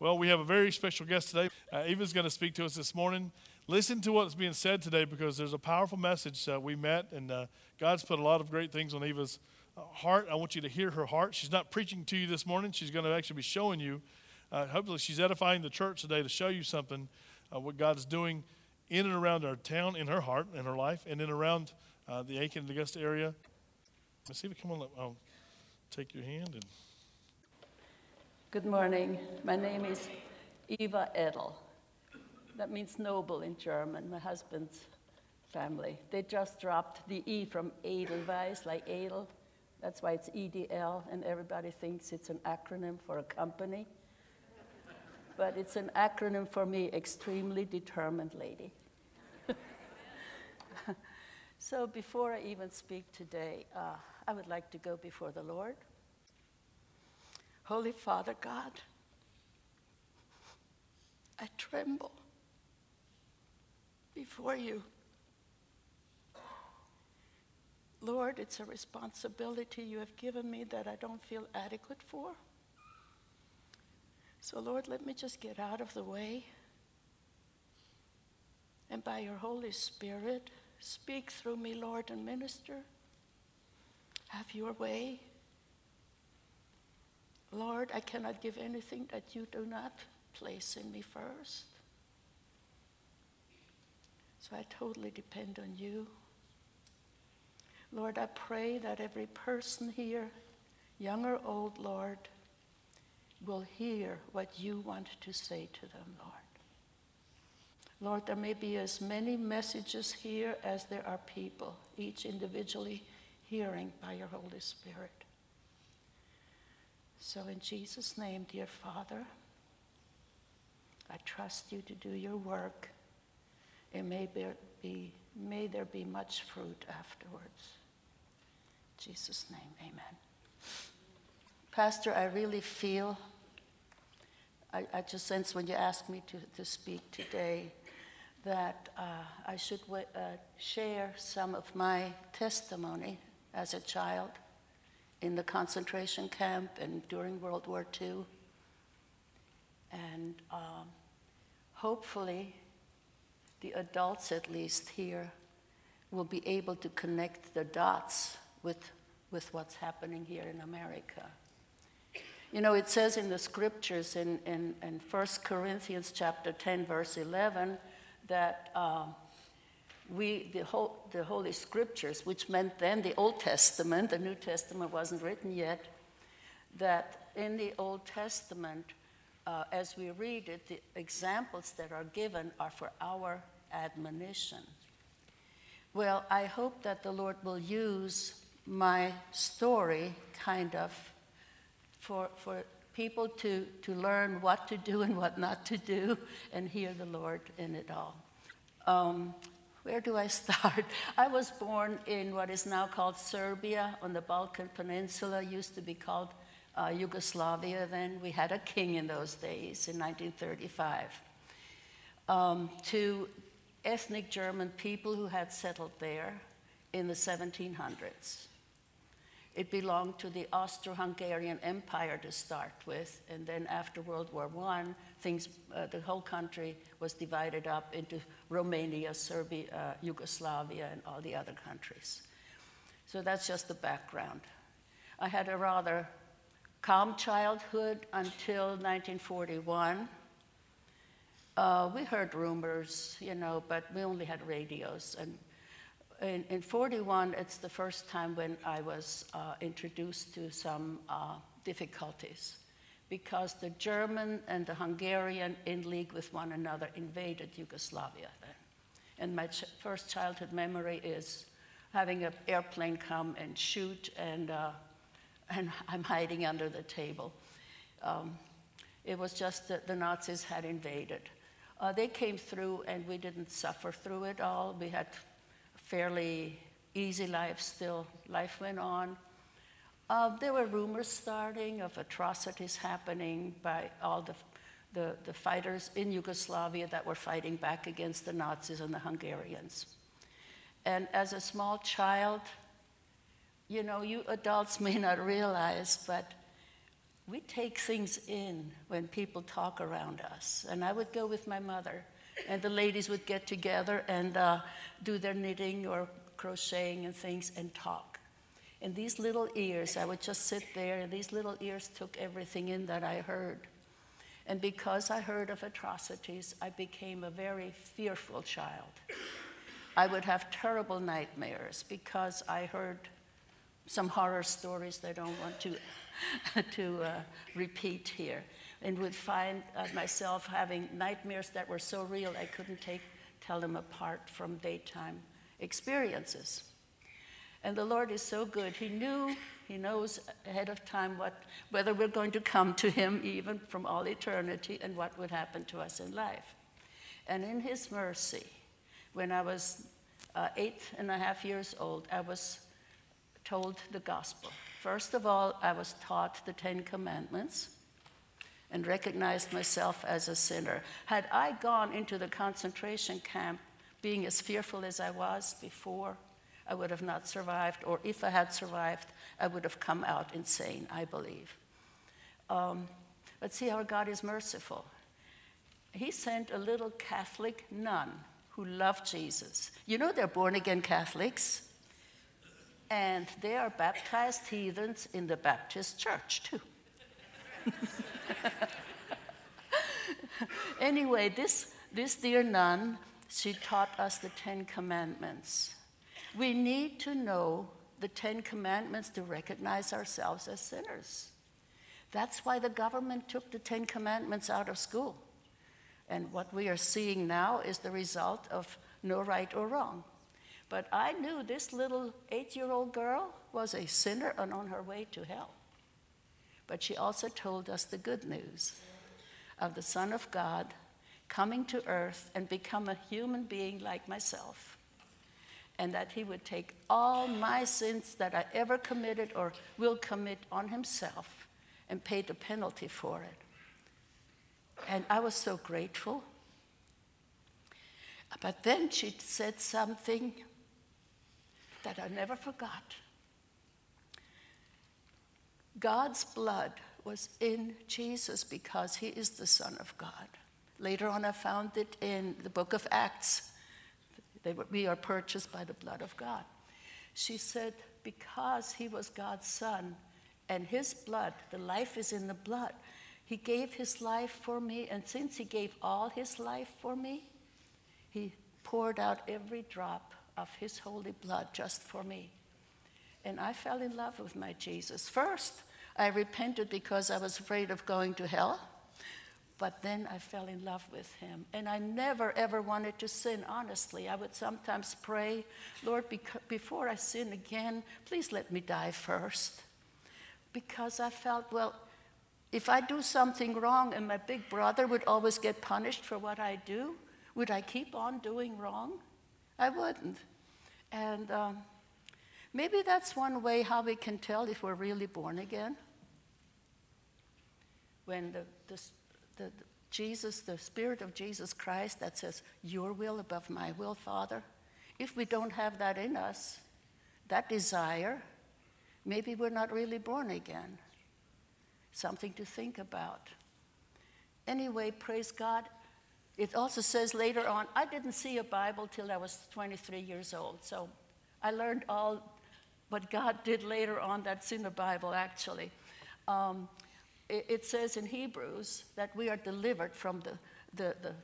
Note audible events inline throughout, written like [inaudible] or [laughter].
Well, we have a very special guest today. Uh, Eva's going to speak to us this morning. Listen to what's being said today because there's a powerful message. Uh, we met, and uh, God's put a lot of great things on Eva's uh, heart. I want you to hear her heart. She's not preaching to you this morning, she's going to actually be showing you. Uh, hopefully, she's edifying the church today to show you something, uh, what God's doing in and around our town, in her heart, in her life, and in around the Aiken and Augusta area. See if come on. I'll take your hand and. Good morning. My name is Eva Edl. That means noble in German, my husband's family. They just dropped the E from Edelweiss, like Edel. That's why it's EDL, and everybody thinks it's an acronym for a company. But it's an acronym for me, extremely determined lady. [laughs] so before I even speak today, uh, I would like to go before the Lord. Holy Father God, I tremble before you. Lord, it's a responsibility you have given me that I don't feel adequate for. So, Lord, let me just get out of the way. And by your Holy Spirit, speak through me, Lord, and minister. Have your way. Lord, I cannot give anything that you do not place in me first. So I totally depend on you. Lord, I pray that every person here, young or old, Lord, will hear what you want to say to them, Lord. Lord, there may be as many messages here as there are people, each individually hearing by your Holy Spirit. So, in Jesus' name, dear Father, I trust you to do your work, and may there be, may there be much fruit afterwards. In Jesus' name, amen. Pastor, I really feel, I, I just sense when you asked me to, to speak today, that uh, I should uh, share some of my testimony as a child in the concentration camp and during World War II. And um, hopefully, the adults, at least here, will be able to connect the dots with, with what's happening here in America. You know, it says in the scriptures in, in, in 1 Corinthians chapter 10, verse 11, that um, we, the, whole, the Holy Scriptures, which meant then the Old Testament, the New Testament wasn't written yet, that in the Old Testament, uh, as we read it, the examples that are given are for our admonition. Well, I hope that the Lord will use my story kind of for, for people to, to learn what to do and what not to do and hear the Lord in it all. Um, where do I [laughs] start? I was born in what is now called Serbia on the Balkan Peninsula, used to be called uh, Yugoslavia then. We had a king in those days in 1935. Um, to ethnic German people who had settled there in the 1700s. It belonged to the Austro-Hungarian Empire to start with, and then after World War I, things, uh, the whole country was divided up into Romania, Serbia, uh, Yugoslavia, and all the other countries. So that's just the background. I had a rather calm childhood until 1941. Uh, we heard rumors, you know, but we only had radios. And in, in 41, it's the first time when I was uh, introduced to some uh, difficulties because the German and the Hungarian, in league with one another, invaded Yugoslavia then. And my ch- first childhood memory is having an airplane come and shoot, and, uh, [laughs] and I'm hiding under the table. Um, it was just that the Nazis had invaded. Uh, they came through, and we didn't suffer through it all. We had fairly easy life still. Life went on. Uh, there were rumors starting of atrocities happening by all the, the, the, fighters in Yugoslavia that were fighting back against the Nazis and the Hungarians. And as a small child, you know, you adults [laughs] may not realize, but we take things in when people talk around us. And I would go with my mother, and the ladies would get together and uh, do their knitting or crocheting and things and talk. And these little ears, I would just sit there, and these little ears took everything in that I heard. And because I heard of atrocities, I became a very fearful child. I would have terrible nightmares because I heard some horror stories that I don't want to, [laughs] to uh, repeat here. And would find uh, myself having nightmares that were so real I couldn't take, tell them apart from daytime experiences. And the Lord is so good. He knew, He knows ahead of time what, whether we're going to come to Him even from all eternity and what would happen to us in life. And in His mercy, when I was uh, eight and a half years old, I was told the gospel. First of all, I was taught the Ten Commandments and recognized myself as a sinner. Had I gone into the concentration camp being as fearful as I was before, I would have not survived, or if I had survived, I would have come out insane, I believe. Um, but see how God is merciful. He sent a little Catholic nun who loved Jesus. You know, they're born again Catholics, and they are baptized heathens in the Baptist church, too. [laughs] anyway, this, this dear nun, she taught us the Ten Commandments. We need to know the Ten Commandments to recognize ourselves as sinners. That's why the government took the Ten Commandments out of school. And what we are seeing now is the result of no right or wrong. But I knew this little eight year old girl was a sinner and on her way to hell. But she also told us the good news of the Son of God coming to earth and become a human being like myself and that he would take all my sins that I ever committed or will commit on himself and pay the penalty for it. And I was so grateful. But then she said something that I never forgot. God's blood was in Jesus because he is the Son of God. Later on, I found it in the book of Acts they were, we are purchased by the blood of God. She said, because he was God's son and his blood, the life is in the blood, he gave his life for me. And since he gave all his life for me, he poured out every drop of his holy blood just for me. And I fell in love with my Jesus. First, I repented because I was afraid of going to hell. But then I fell in love with him. And I never, ever wanted to sin, honestly. I would sometimes pray, Lord, before I sin again, please let me die first. Because I felt, well, if I do something wrong and my big brother would always get punished for what I do, would I keep on doing wrong? I wouldn't. And um, maybe that's one way how we can tell if we're really born again. When the, the the, Jesus, the Spirit of Jesus Christ that says, Your will above my will, Father. If we don't have that in us, that desire, maybe we're not really born again. Something to think about. Anyway, praise God. It also says later on, I didn't see a Bible till I was 23 years old. So I learned all what God did later on that's in the Bible, actually. Um, it says in Hebrews that we are delivered from the, the, the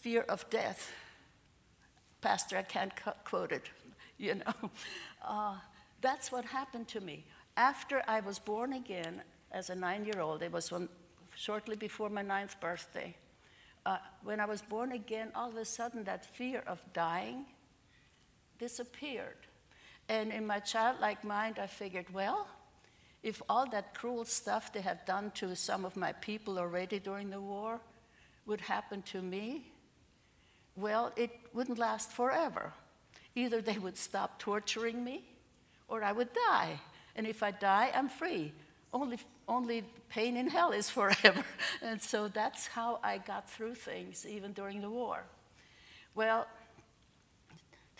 fear of death. Pastor, I can't quote it, [laughs] you know. Uh, that's what happened to me. After I was born again as a nine year old, it was when, shortly before my ninth birthday. Uh, when I was born again, all of a sudden that fear of dying disappeared. And in my childlike mind, I figured, well, if all that cruel stuff they had done to some of my people already during the war would happen to me, well, it wouldn't last forever. Either they would stop torturing me or I would die. And if I die, I'm free. Only, only pain in hell is [laughs] forever. and so that's how I got through things, even during the war. Well,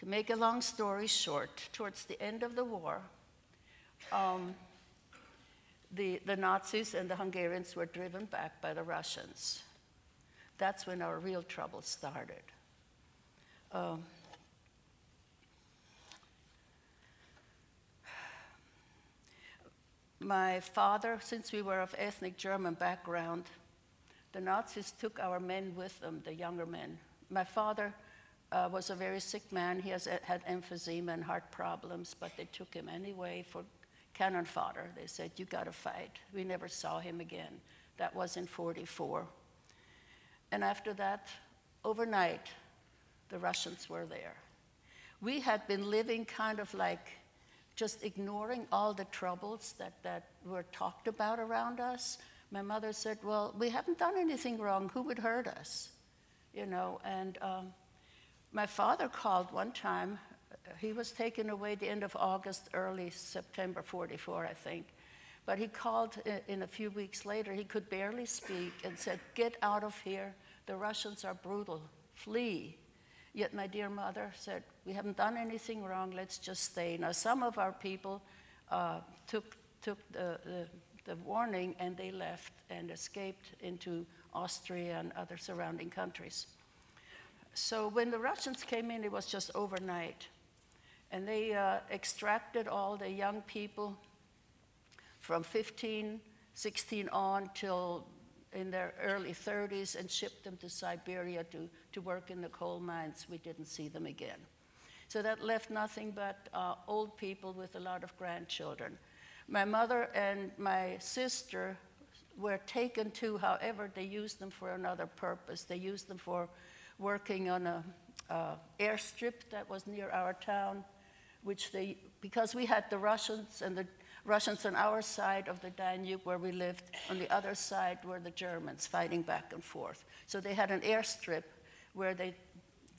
to make a long story short, towards the end of the war, um, the, the Nazis and the Hungarians were driven back by the Russians. That's when our real trouble started. Um, my father, since we were of ethnic German background, the Nazis took our men with them, the younger men. My father uh, was a very sick man. He has, had emphysema and heart problems, but they took him anyway for cannon fodder. They said, You got to fight. We never saw him again. That was in 44. And after that, overnight, the Russians were there. We had been living kind of like just ignoring all the troubles that, that were talked about around us. My mother said, Well, we haven't done anything wrong. Who would hurt us? You know, and um, my father called one time. He was taken away the end of August, early September 44, I think. But he called in a few weeks later. He could barely speak and said, Get out of here. The Russians are brutal. Flee. Yet my dear mother said, We haven't done anything wrong. Let's just stay. Now, some of our people uh, took, took the, the, the warning and they left and escaped into Austria and other surrounding countries. So when the Russians came in, it was just overnight. And they uh, extracted all the young people from 15, 16 on till in their early 30s and shipped them to Siberia to, to work in the coal mines. We didn't see them again. So that left nothing but uh, old people with a lot of grandchildren. My mother and my sister were taken to, however, they used them for another purpose. They used them for working on a uh, airstrip that was near our town, which they, because we had the Russians and the Russians on our side of the Danube where we lived, on the other side were the Germans fighting back and forth. So they had an airstrip where they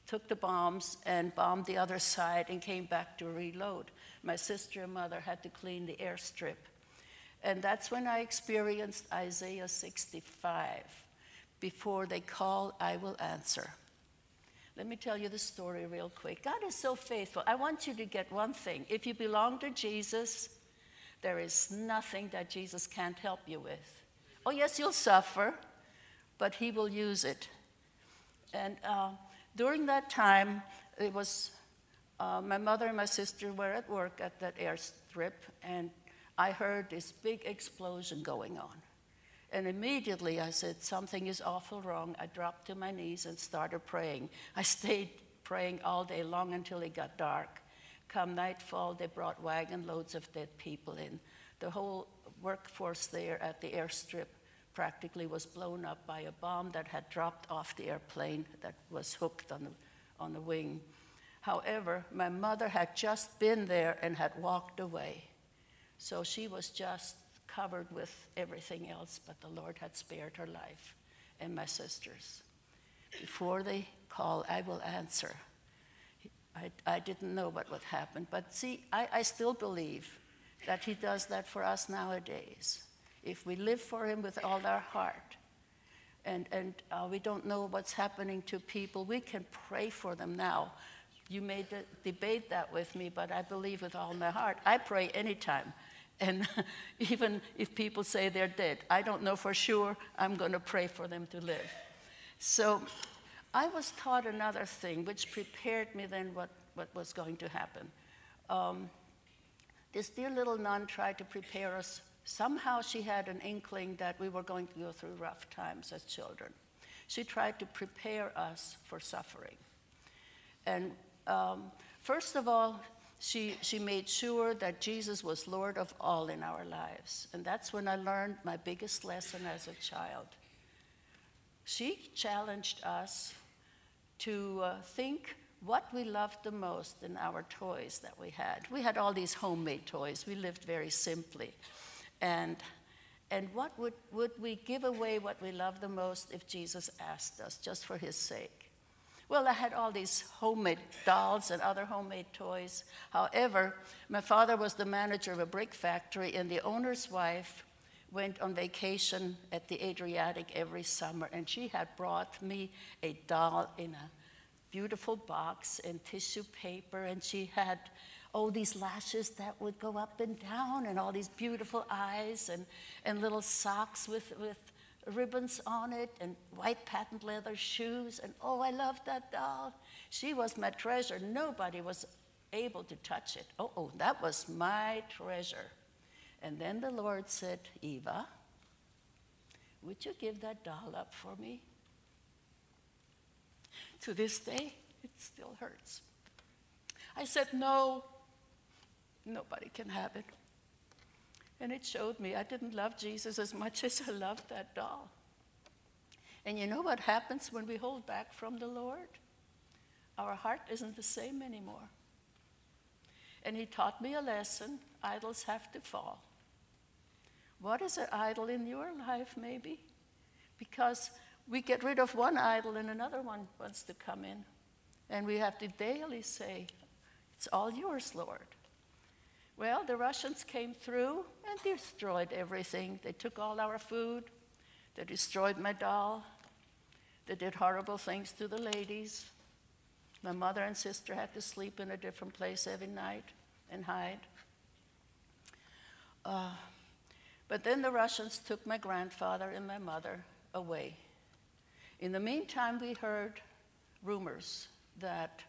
took the bombs and bombed the other side and came back to reload. My sister and mother had to clean the airstrip. And that's when I experienced Isaiah 65. Before they call, I will answer. Let me tell you the story real quick. God is so faithful. I want you to get one thing. If you belong to Jesus, there is nothing that Jesus can't help you with. Oh, yes, you'll suffer, but He will use it. And uh, during that time, it was uh, my mother and my sister were at work at that airstrip, and I heard this big explosion going on. And immediately I said, Something is awful wrong. I dropped to my knees and started praying. I [laughs] stayed praying all day long until it got dark. Come nightfall, they brought wagon loads of dead people in. The whole workforce there at the airstrip practically was blown up by a bomb that had dropped off the airplane that was hooked on the, on the wing. However, my mother had just been there and had walked away. So she was just covered with everything else, but the Lord had spared her life and my sisters. Before they call, I will answer. I, I didn't know what would happen, but see, I, I still believe that He does that for us nowadays. If we live for Him with all our heart, and, and uh, we don't know what's happening to people, we can pray for them now. You may de- debate that with me, but I believe with all my heart. I pray anytime. And [laughs] even if people say they're dead, I don't know for sure. I'm going to pray for them to live. So I was taught another thing which prepared me then what, what was going to happen. Um, this dear little nun tried to prepare us. Somehow she had an inkling that we were going to go through rough times as children. She tried to prepare us for suffering. And um, first of all, she, she made sure that Jesus was Lord of all in our lives. And that's when I learned my biggest lesson as a child. She challenged us to uh, think what we loved the most in our toys that we had. We had all these homemade toys. We lived very simply. And, and what would, would we give away what we loved the most if Jesus asked us, just for his sake? Well, I had all these homemade dolls and other homemade toys. However, my father was the manager of a brick factory, and the owner's wife went on vacation at the Adriatic every summer, and she had brought me a doll in a beautiful box and tissue paper, and she had oh, these lashes that would go up and down, and all these beautiful eyes, and, and little socks with, with ribbons on it, and white patent leather shoes. And oh, I loved that doll. She was my treasure. Nobody was able to touch it. Oh, oh, that was my treasure. And then the Lord said, Eva, would you give that doll up for me? To this day, it still hurts. I said, No, nobody can have it. And it showed me I didn't love Jesus as much as I loved that doll. And you know what happens when we hold back from the Lord? Our heart isn't the same anymore. And he taught me a lesson idols have to fall. What is an idol in your life, maybe? Because we get rid of one idol and another one wants to come in. And we have to daily say, It's all yours, Lord. Well, the Russians came through and destroyed everything. They took all our food, they destroyed my doll, they did horrible things to the ladies. My mother and sister had to sleep in a different place every night and hide. Uh, but then the Russians took my grandfather and my mother away. In the meantime, we heard rumors that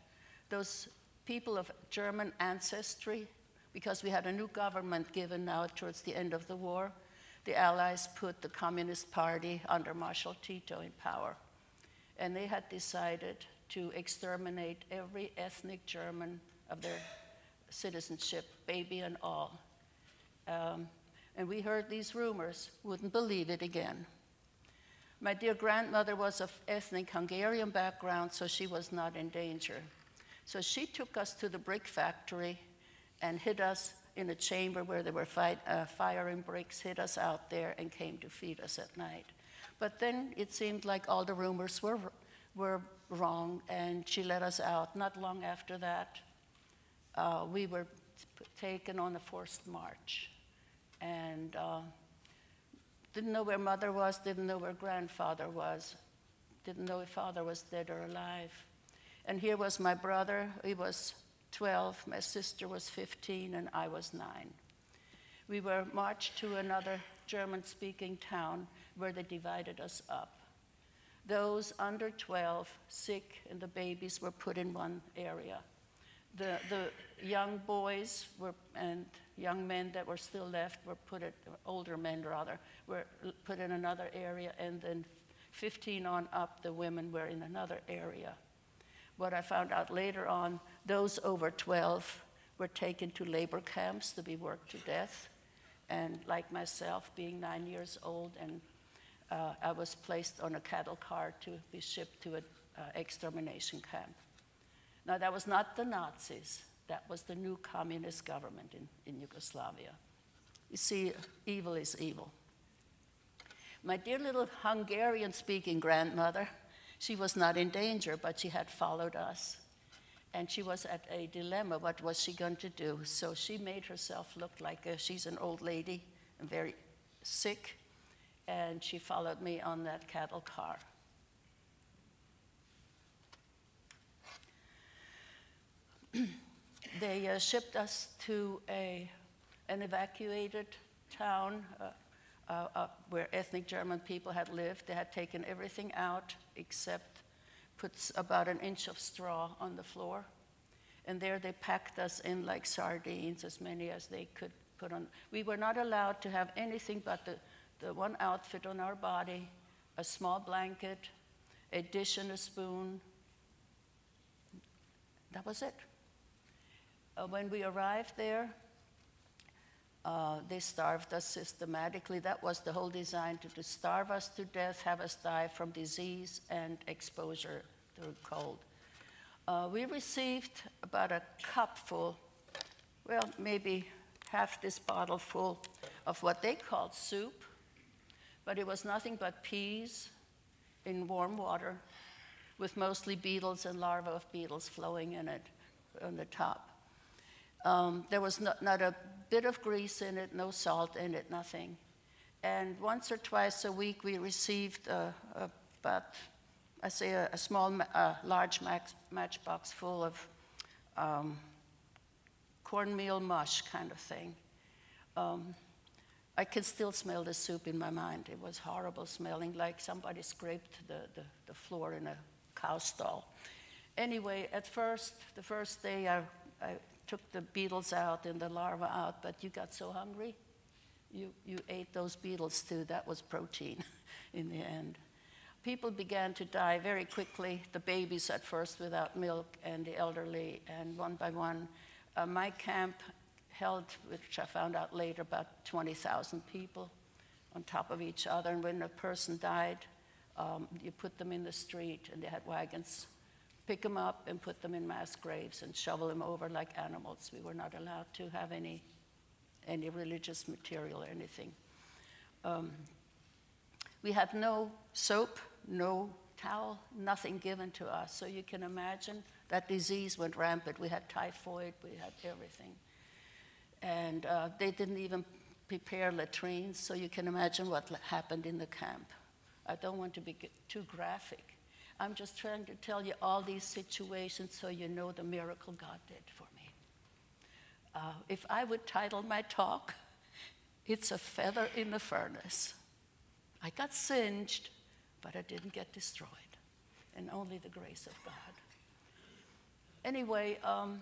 those people of German ancestry, because we had a new government given now towards the end of the war, the Allies put the Communist Party under Marshal Tito in power. And they had decided to exterminate every ethnic German of their citizenship, baby and all. Um, and we heard these rumors, wouldn't believe it again. My dear grandmother was of ethnic Hungarian background, so she was not in danger. So she took us to the brick factory and hid us in a chamber where there were fight, uh, firing bricks, hid us out there, and came to feed us at night. But then it seemed like all the rumors were, were wrong, and she let us out. Not long after that, uh, we were taken on a forced march and uh, didn't know where mother was, didn't know where grandfather was, didn't know if father was dead or alive. And here was my brother, he was 12, my sister was 15, and I was nine. We were marched to another German speaking town where they divided us up. Those under 12, sick, and the babies were put in one area. The, the young boys were, and young men that were still left were put in, older men rather, were put in another area, and then 15 on up, the women were in another area. What I found out later on, those over 12 were taken to labor camps to be worked to death. And like myself, being nine years old, and uh, I was placed on a cattle car to be shipped to an uh, extermination camp. Now, that was not the Nazis. That was the new communist government in, in Yugoslavia. You see, evil is evil. My dear little Hungarian speaking grandmother, she was not in danger, but she had followed us. And she was at a dilemma. What was she going to do? So she made herself look like a, she's an old lady and very sick. And she followed me on that cattle car. they uh, shipped us to a, an evacuated town uh, uh, uh, where ethnic German people had lived. They had taken everything out except put about an inch of straw on the floor. And there they packed us in like sardines, as many as they could put on. We were not allowed to have anything but the, the one outfit on our body, a small blanket, a dish and a spoon. That was it uh, when we arrived there, uh, they starved us systematically. That was the whole design to, to starve us to death, have us die from disease and exposure to cold. Uh, we received about a cup full, well, maybe half this bottle full of what they called soup, but it was nothing but peas in warm water with mostly beetles and larvae of beetles flowing in it on the top. Um, there was not, not a bit of grease in it, no salt in it, nothing. And once or twice a week, we received uh, about, I say, a, a small, uh, large match, matchbox full of um, cornmeal mush kind of thing. Um, I can still smell the soup in my mind. It was horrible smelling, like somebody scraped the, the, the floor in a cow stall. Anyway, at first, the first day I, I took the beetles out and the larvae out, but you got so hungry, you, you ate those beetles too. That was protein [laughs] in the end. People began to die very quickly, the babies at first without milk, and the elderly, and one by one. Uh, my camp held, which I found out later, about 20,000 people on top of each other. And when a person died, um, you put them in the street, and they had wagons. Pick them up and put them in mass graves and shovel them over like animals. We were not allowed to have any, any religious material or anything. Um, we had no soap, no towel, nothing given to us. So you can imagine that disease went rampant. We had typhoid, we had everything and uh, they didn't even prepare latrines, so you can imagine what happened in the camp. I don't want to be too graphic. I'm just trying to tell you all these situations so you know the miracle God did for me. Uh, if I would title my talk, It's a Feather in the Furnace. I got singed, but I didn't get destroyed, and only the grace of God. Anyway, um,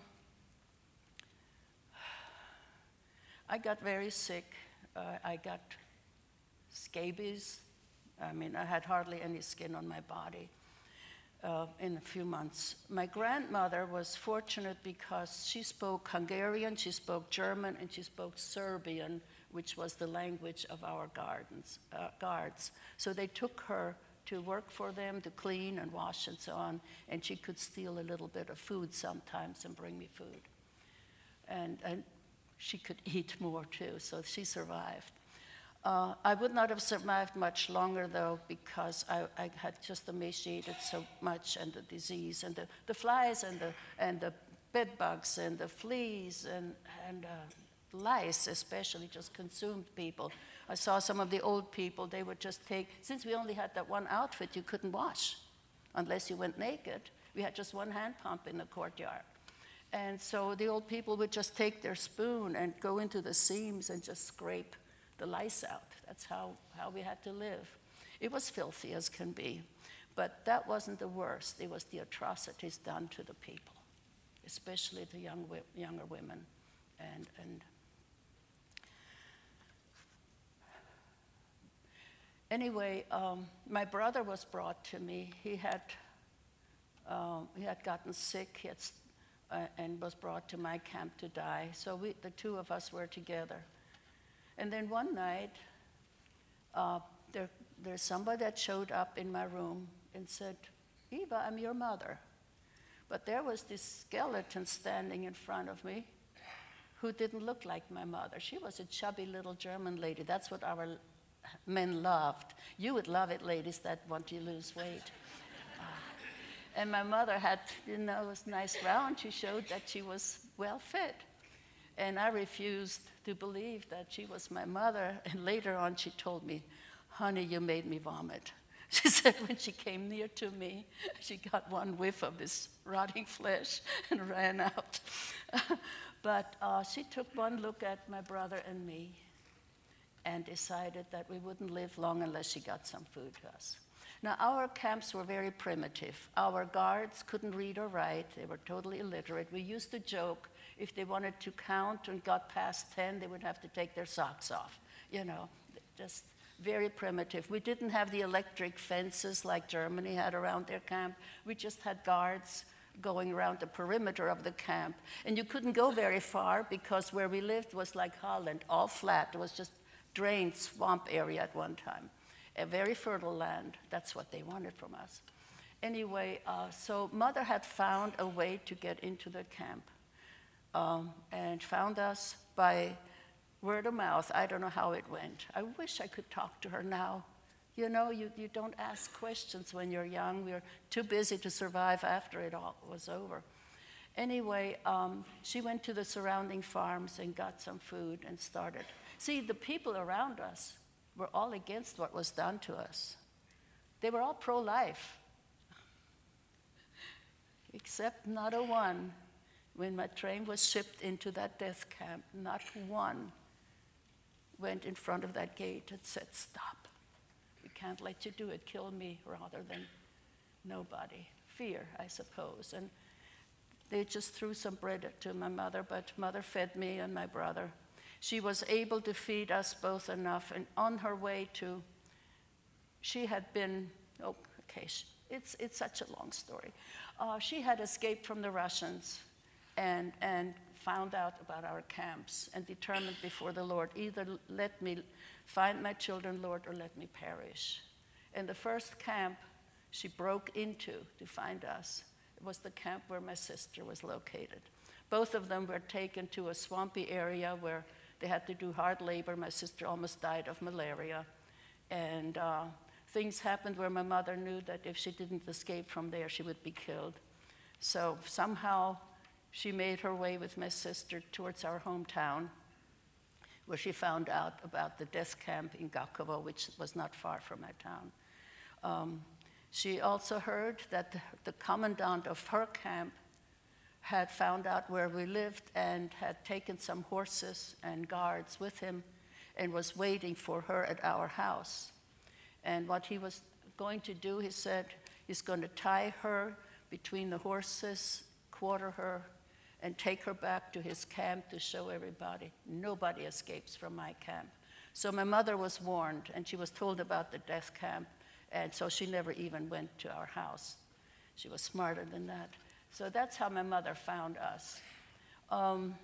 I got very sick. Uh, I got scabies. I mean, I had hardly any skin on my body uh, in a few months. My grandmother was fortunate because she spoke Hungarian, she spoke German, and she spoke Serbian, which was the language of our gardens, uh, guards. So they took her to work for them, to clean and wash and so on, and she could steal a little bit of food sometimes and bring me food. And, and she could [laughs] eat more too, so she survived. Uh, I would not have survived much longer though because I, I, had just emaciated so much and the disease and the, the flies and the, and the bed bugs and the fleas and, and uh, lice especially just consumed people. I saw some of the old people, they would just take, since we only had that one outfit you couldn't wash unless you went naked, we had just one hand pump in the courtyard. And so the old people would just take their spoon and go into the seams and just scrape the lice out. That's how, how we had to live. It was filthy as can be. But that wasn't the worst. It was the atrocities done to the people, especially the young, younger women. And, and anyway, um, my brother was brought to me. He had, um, he had gotten sick. He had uh, and was brought to my camp to die. So we, the two of us were together. And then one night, uh, there, there's somebody that showed up in my room and said, Eva, I'm your mother. But there was this skeleton standing in front of me who didn't look like my mother. She was a chubby little German lady. That's what our men loved. You would love it, ladies that want to lose weight. And my mother had, you know, was nice round. She showed that she was well fit. And I refused to believe that she was my mother. And later on, she told me, honey, you made me vomit. [laughs] She said when she came near to me, she got one whiff of this rotting flesh [laughs] and ran out. [laughs] but uh, she took one look at my brother and me and decided that we wouldn't live long unless she got some food to us. Now, our camps were very primitive. Our guards couldn't read or write, they were totally illiterate. We used to joke if they wanted to count and got past 10, they would have to take their socks off. You know, just very primitive. We didn't have the electric fences like Germany had around their camp. We just had guards going around the perimeter of the camp. And you couldn't go very far because where we lived was like Holland, all flat. It was just drained swamp area at one time a very fertile land. That's what they wanted from us. Anyway, uh, so mother had found a way to get into the camp um, and found us by word of mouth. I don't know how it went. I wish I could talk to her now. You know, you, you don't ask questions when you're young. We're too busy to survive after it all was over. Anyway, um, she went to the surrounding farms and got some food and started. See, the people around us were all against what was done to us. They were all pro life, [laughs] except not a one When my train was shipped into that death camp, not one went in front of that gate and said, Stop. We can't let you do it. Kill me rather than nobody. Fear, I suppose. And they just threw some bread to my mother, but mother fed me and my brother. She was able to feed us both enough. And on her way to, she had been, oh, okay, it's, it's such a long story. Uh, she had escaped from the Russians and, and found out about our camps and determined before the Lord either let me find my children, Lord, or let me perish. And the first camp she broke into to find us it was the camp where my sister was located. Both of them were taken to a swampy area where they had to do hard labor. My sister almost died of malaria. And uh, things happened where my mother knew that if she didn't escape from there, she would be killed. So somehow she made her way with my sister towards our hometown, where she found out about the death camp in Gakovo, which was not far from my town. Um, she also heard that the commandant of her camp had found out where we lived and had taken some horses and guards with him and was waiting for her at our house. And what he was going to do, he said, he's going to tie her between the horses, quarter her, and take her back to his camp to show everybody. Nobody escapes from my camp. So my mother was warned, and she was told about the death camp, and so she never even went to our house. She was smarter than that. So that's how my mother found us. Um,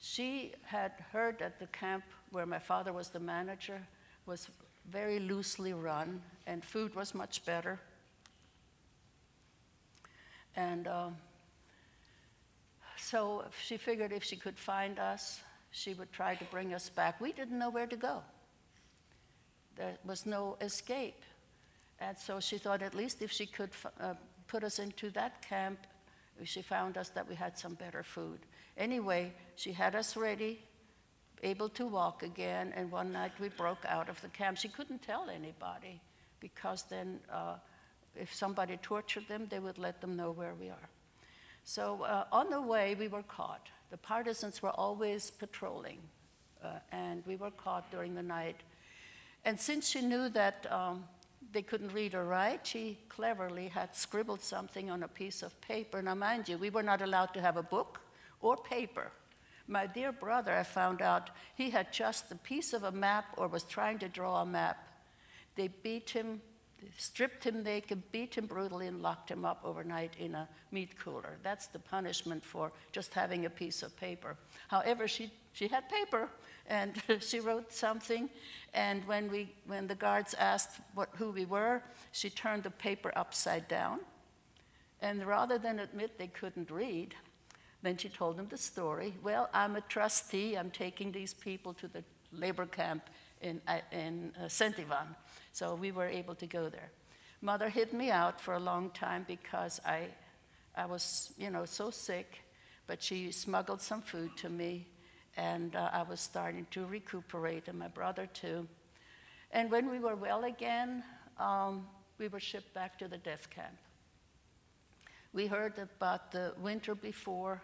she had heard that the camp where my father was the manager was very loosely run, and food was much better. And um, so she figured if she could find us, she would try to bring us back. We didn't know where to go, there was no escape. And so she thought at least if she could uh, put us into that camp, if she found us that we had some better food. Anyway, she had us ready able to walk again, and one night we broke out of the camp. She couldn't tell anybody because then, uh, if somebody tortured them, they would let them know where we are. So uh, on the way, we were caught. The partisans were always patrolling, uh, and we were caught during the night. And since she knew that um, they couldn't read or write, she cleverly had scribbled something on a piece of paper. Now, mind you, we were not allowed to have a book or paper my dear brother, I found out, he had just a piece of a map or was trying to draw a map. They beat him, stripped him naked, beat him brutally, and locked him up overnight in a meat cooler. That's the punishment for just having a piece of paper. However, she, she had paper, and [laughs] she wrote something. And when, we, when the guards asked what, who we were, she turned the paper upside down. And rather than admit they couldn't read, then she told them the story. Well, I'm a trustee. I'm taking these people to the labor camp in, uh, in uh, Saint Ivan. So we were able to go there. Mother hid me out for a long time because I, I was, you know, so sick, but she smuggled some food to me, and uh, I was starting to recuperate, and my brother too. And when we were well again, um, we were shipped back to the death camp. We heard about the winter before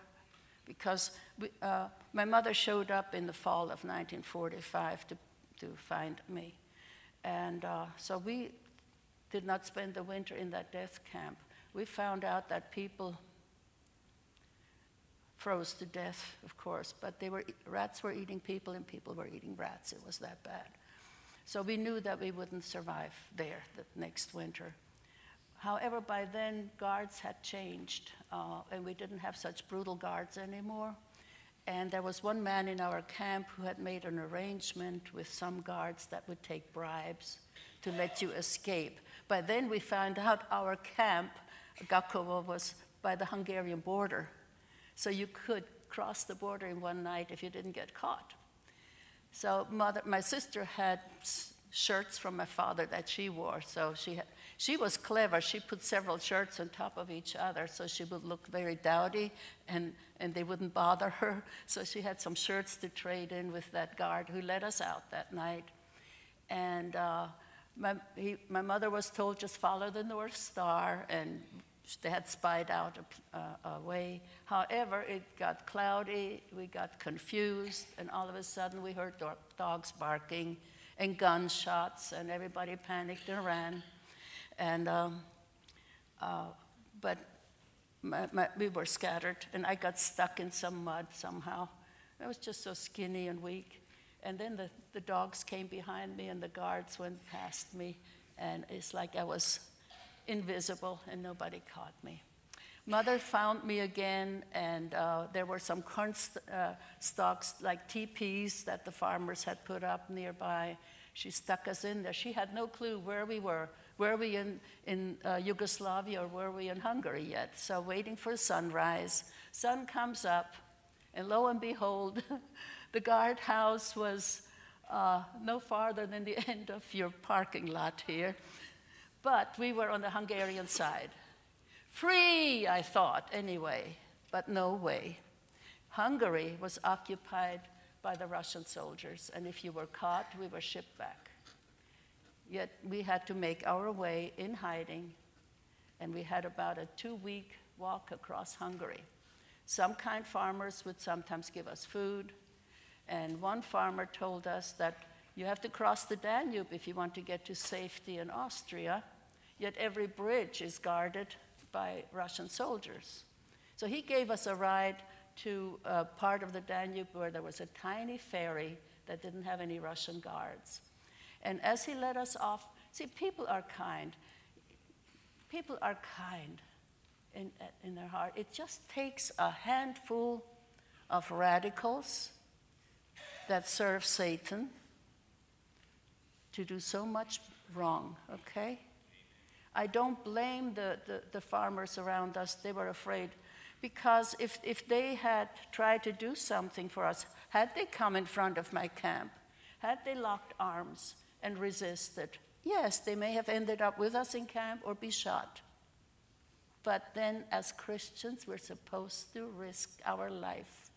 because we, uh, my mother showed up in the fall of 1945 to, to find me. And uh, so we did not spend the winter in that death camp. We found out that people froze to death, of course, but they were, rats were eating people and people were eating rats. It was that bad. So we knew that we wouldn't survive there the next winter. However, by then, guards had changed, uh, and we didn't have such brutal guards anymore. And there was one man in our camp who had made an arrangement with some guards that would take bribes to let you escape. By then, we found out our camp, Gakovo, was by the Hungarian border. So you could cross the border in one night if you didn't get caught. So mother, my sister had shirts from my father that she wore. So she, had, she was clever. She put several shirts on top of each other so she would look very dowdy and, and they wouldn't bother her. So she had some shirts to trade in with that guard who let us out that night. And uh, my, he, my mother was told just follow the North Star and they had spied out a, a, way. However, it got cloudy, we got confused, and all of a sudden we heard do- dogs barking and gunshots, and everybody panicked and ran. And um, uh, but my, my, we were scattered, and I got stuck in some mud somehow. I was just so skinny and weak. And then the, the dogs came behind me, and the guards went past me, and it's like I was invisible and nobody caught me. Mother found me again, and uh, there were some corn st- uh, stalks, like teepees, that the farmers had put up nearby. She stuck us in there. She had no clue where we were. Were we in, in uh, Yugoslavia or were we in Hungary yet? So, waiting for sunrise. Sun comes up, and lo and behold, [laughs] the guardhouse was uh, no farther than the [laughs] end of your parking lot here. But we were on the Hungarian side. Free, I thought, anyway, but no way. Hungary was occupied by the Russian soldiers, and if you were caught, we were shipped back. Yet we had to make our way in hiding, and we had about a two week walk across Hungary. Some kind farmers would sometimes give us food, and one farmer told us that you have to cross the Danube if you want to get to safety in Austria yet every bridge is guarded by Russian soldiers. So he gave us a ride to a part of the Danube where there was a tiny ferry that didn't have any Russian guards. And as he led us off, see, people are kind. People are kind in, in their heart. It just takes a handful of radicals that serve Satan to do so much wrong, okay? I don't blame the, the, the, farmers around us. They were afraid. Because if, if they had tried to do something for us, had they come in front of my camp, had they locked arms and resisted, yes, they may have ended up with us in camp or be shot. But then, as Christians, we're supposed to risk our life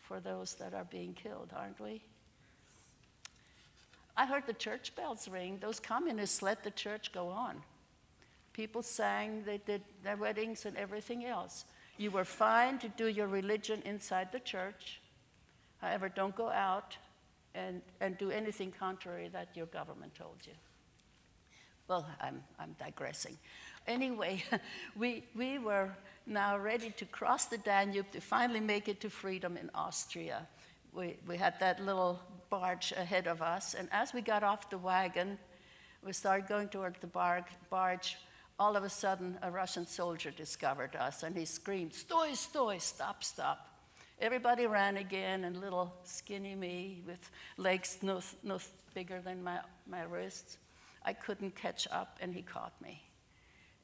for those that are being killed, aren't we? I heard the church bells ring. Those communists let the church go on. People sang, they did their weddings and everything else. You were fine to do your religion inside the church. However, don't go out and, and do anything contrary that your government told you. Well, I'm, I'm digressing. Anyway, [laughs] we, we were now ready to cross the Danube to finally make it to freedom in Austria. We, we had that little barge ahead of us. And as we got off the wagon, we started going toward the bar- barge. All of a sudden, a Russian soldier discovered us and he screamed, Stoy, stoy, stop, stop. Everybody ran again, and little skinny me with legs no, no bigger than my, my wrists. I couldn't catch up, and he caught me.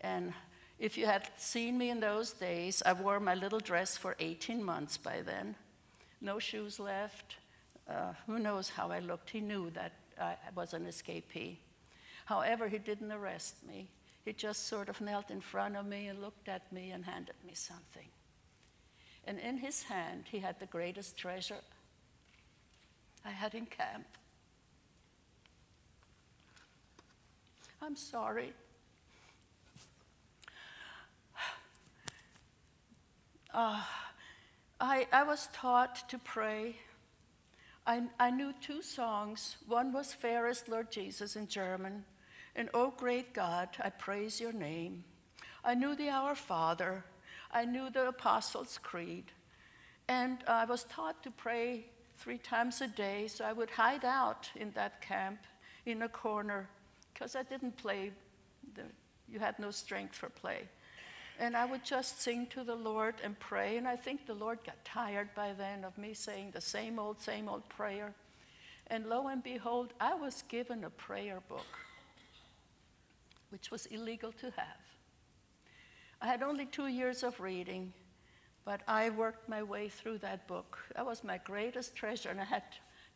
And if you had seen me in those days, I wore my little dress for 18 months by then. No shoes left, uh, who knows how I looked. He knew that I was an escapee. However, he didn't arrest me. He just sort of knelt in front of me and looked at me and handed me something. And in his hand, he had the greatest treasure I had in camp. I'm sorry. Uh, I, I was taught to pray I, I knew two songs. One was Fairest Lord Jesus in German, and Oh Great God, I praise your name. I knew the Our Father. I knew the Apostles' Creed. And I was taught to pray three times a day, so I would hide out in that camp in a corner because I didn't play, the, you had no strength for play. And I would just sing to the Lord and pray. And I think the Lord got tired by then of me saying the same old, same old prayer. And lo and behold, I was given a prayer book, which was illegal to have. I had only two years of reading, but I worked my way through that book. That was my greatest treasure, and I had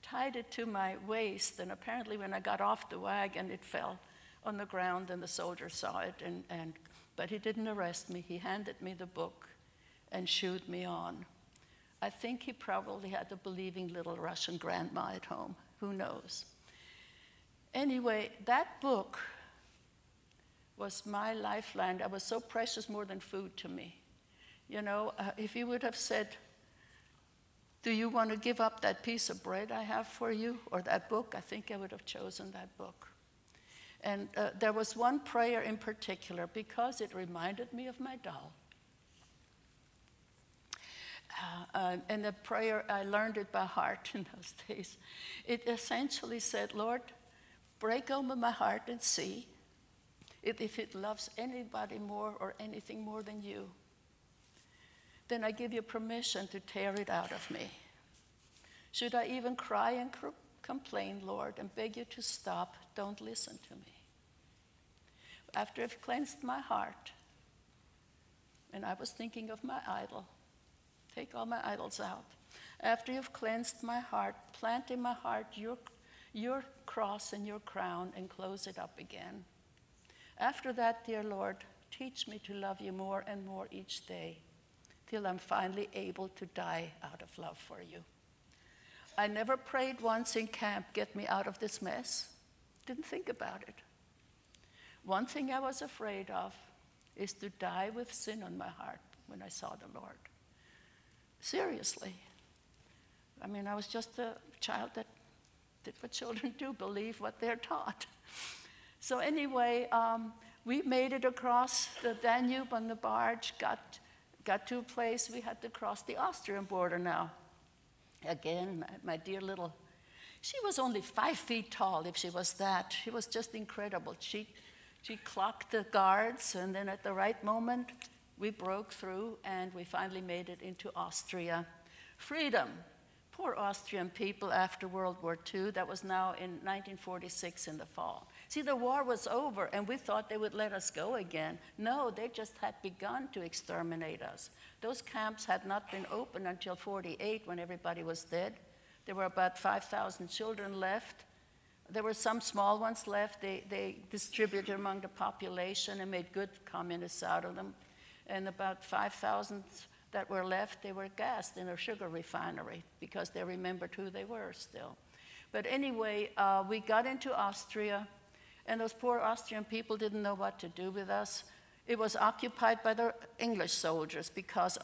tied it to my waist. And apparently, when I got off the wagon, it fell on the ground, and the soldier saw it and, and but he didn't arrest me. He handed me the book and shooed me on. I think he probably had a believing little Russian grandma at home. Who knows? Anyway, that book was my lifeline. That was so precious, more than food to me. You know, uh, if you would have said, Do you want to give up that piece of bread I have for you or that book? I think I would have chosen that book. And uh, there was one prayer in particular because it reminded me of my doll. Uh, and the prayer, I learned it by heart [laughs] in those days. It essentially said, Lord, break open my heart and see if, it loves anybody more or anything more than you. Then I give you permission to tear it out of me. Should I even cry and cr- complain, Lord, and beg you to stop, don't listen to me. After I've cleansed my heart, and I was thinking of my idol, take all my idols out. After you've cleansed my heart, plant in my heart your, your cross and your crown and close it up again. After that, dear Lord, teach me to love you more and more each day till I'm finally able to die out of love for you. I never prayed once in camp, get me out of this mess. Didn't think about it. One thing I was afraid of is to die with sin on my heart when I saw the Lord. Seriously. I mean, I was just a child that did what children do, believe what they're taught. [laughs] So, anyway, um, we made it across the Danube on the barge, got, got to a place we had to cross the Austrian border now. Again, my, my dear little, she was only five feet tall if she was that. She was just incredible. She, she clocked the guards, and then at the right moment, we broke through and we finally made it into Austria. Freedom. Poor Austrian people after World War II. That was now in 1946 in the fall. See, the war was over and we thought they would let us go again. No, they just had begun to exterminate us. Those camps had not been open until 48 when everybody was dead. There were about 5,000 children left. There were some small ones left. They, they distributed among the population and made good communists out of them and about 5,000 that were left, they were gassed in a sugar refinery because they remembered who they were still. But anyway, uh, we got into Austria, and those poor Austrian people didn't know what to do with us. It was occupied by the English soldiers because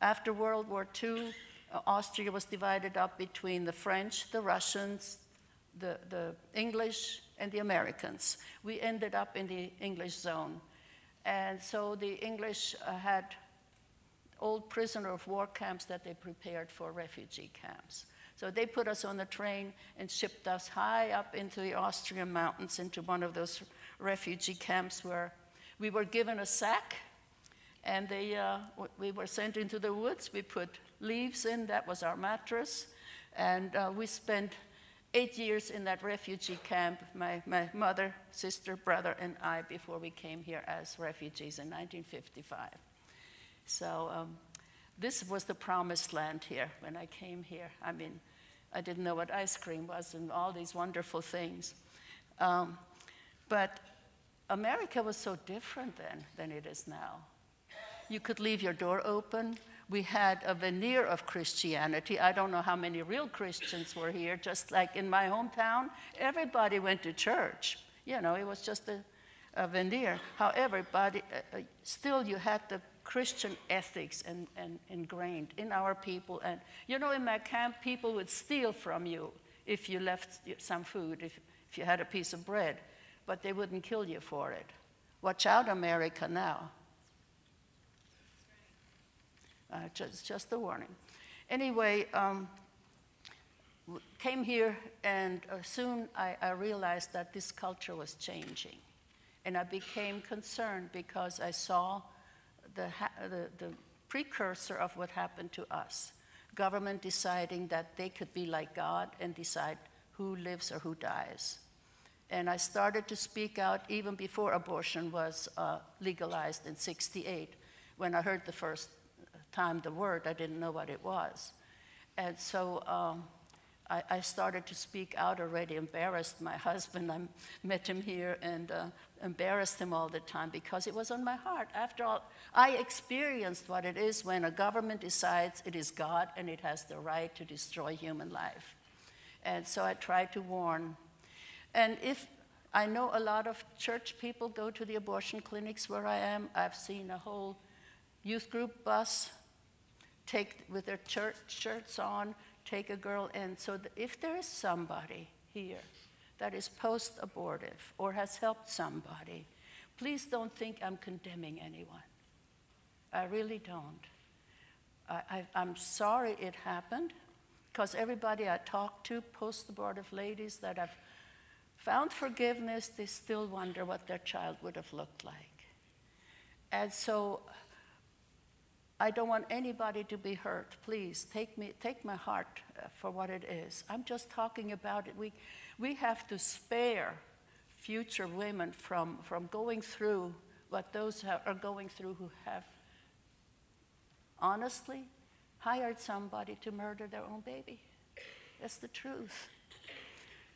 after World War II, uh, Austria was divided up between the French, the Russians, the, the English, and the Americans. We ended up in the English zone. And so the English uh, had old prisoner of war camps that they prepared for refugee camps. So they put us on a train and shipped us high up into the Austrian mountains into one of those refugee camps where we were given a sack and they, uh, we were sent into the woods. We put leaves in, that was our mattress. And uh, we spent eight years in that refugee camp, my, my mother, sister, brother, and I, before we came here as refugees in 1955. So um, this was the promised land here when I came here. I mean, I didn't know what ice cream was and all these wonderful things. Um, but America was so different then than it is now. You could leave your door open, we had a veneer of Christianity. I don't know how many real Christians were here, just like in my hometown, everybody went to church. You know, it was just a, a veneer. However, but uh, uh, still, you had the Christian ethics and, and ingrained in our people. And you know, in my camp, people would steal from you if you left some food, if, if you had a piece of bread, but they wouldn't kill you for it. Watch out, America, now. Uh, just, just a warning. Anyway, um, came here, and uh, soon I, I, realized that this culture was changing. And I became concerned because I saw the, the, the precursor of what happened to us government deciding that they could be like God and decide who lives or who dies. And I started to speak out even before abortion was uh, legalized in 68 when I heard the first time the word, I didn't know what it was. And so um, I, I, started to speak out already, embarrassed my husband. I met him here and uh, embarrassed him all the time because it was on my heart. After all, I experienced what it is when a government decides it is God and it has the right to destroy human life. And so I tried to warn. And if I know a lot of church people go to the abortion clinics where I am. I've seen a whole youth group bus take with their church shirts on, take a girl in. So if there is somebody here that is post abortive or has helped somebody, please don't think I'm condemning anyone. I really don't. I, am sorry it happened because everybody I talked to, post abortive ladies that have found forgiveness, they still wonder what their child would have looked like. And so I don't want anybody to be hurt. Please take, me, take my heart uh, for what it is. I'm just talking about it. We, we have to spare future women from, from going through what those are going through who have honestly hired somebody to murder their own baby. That's the truth.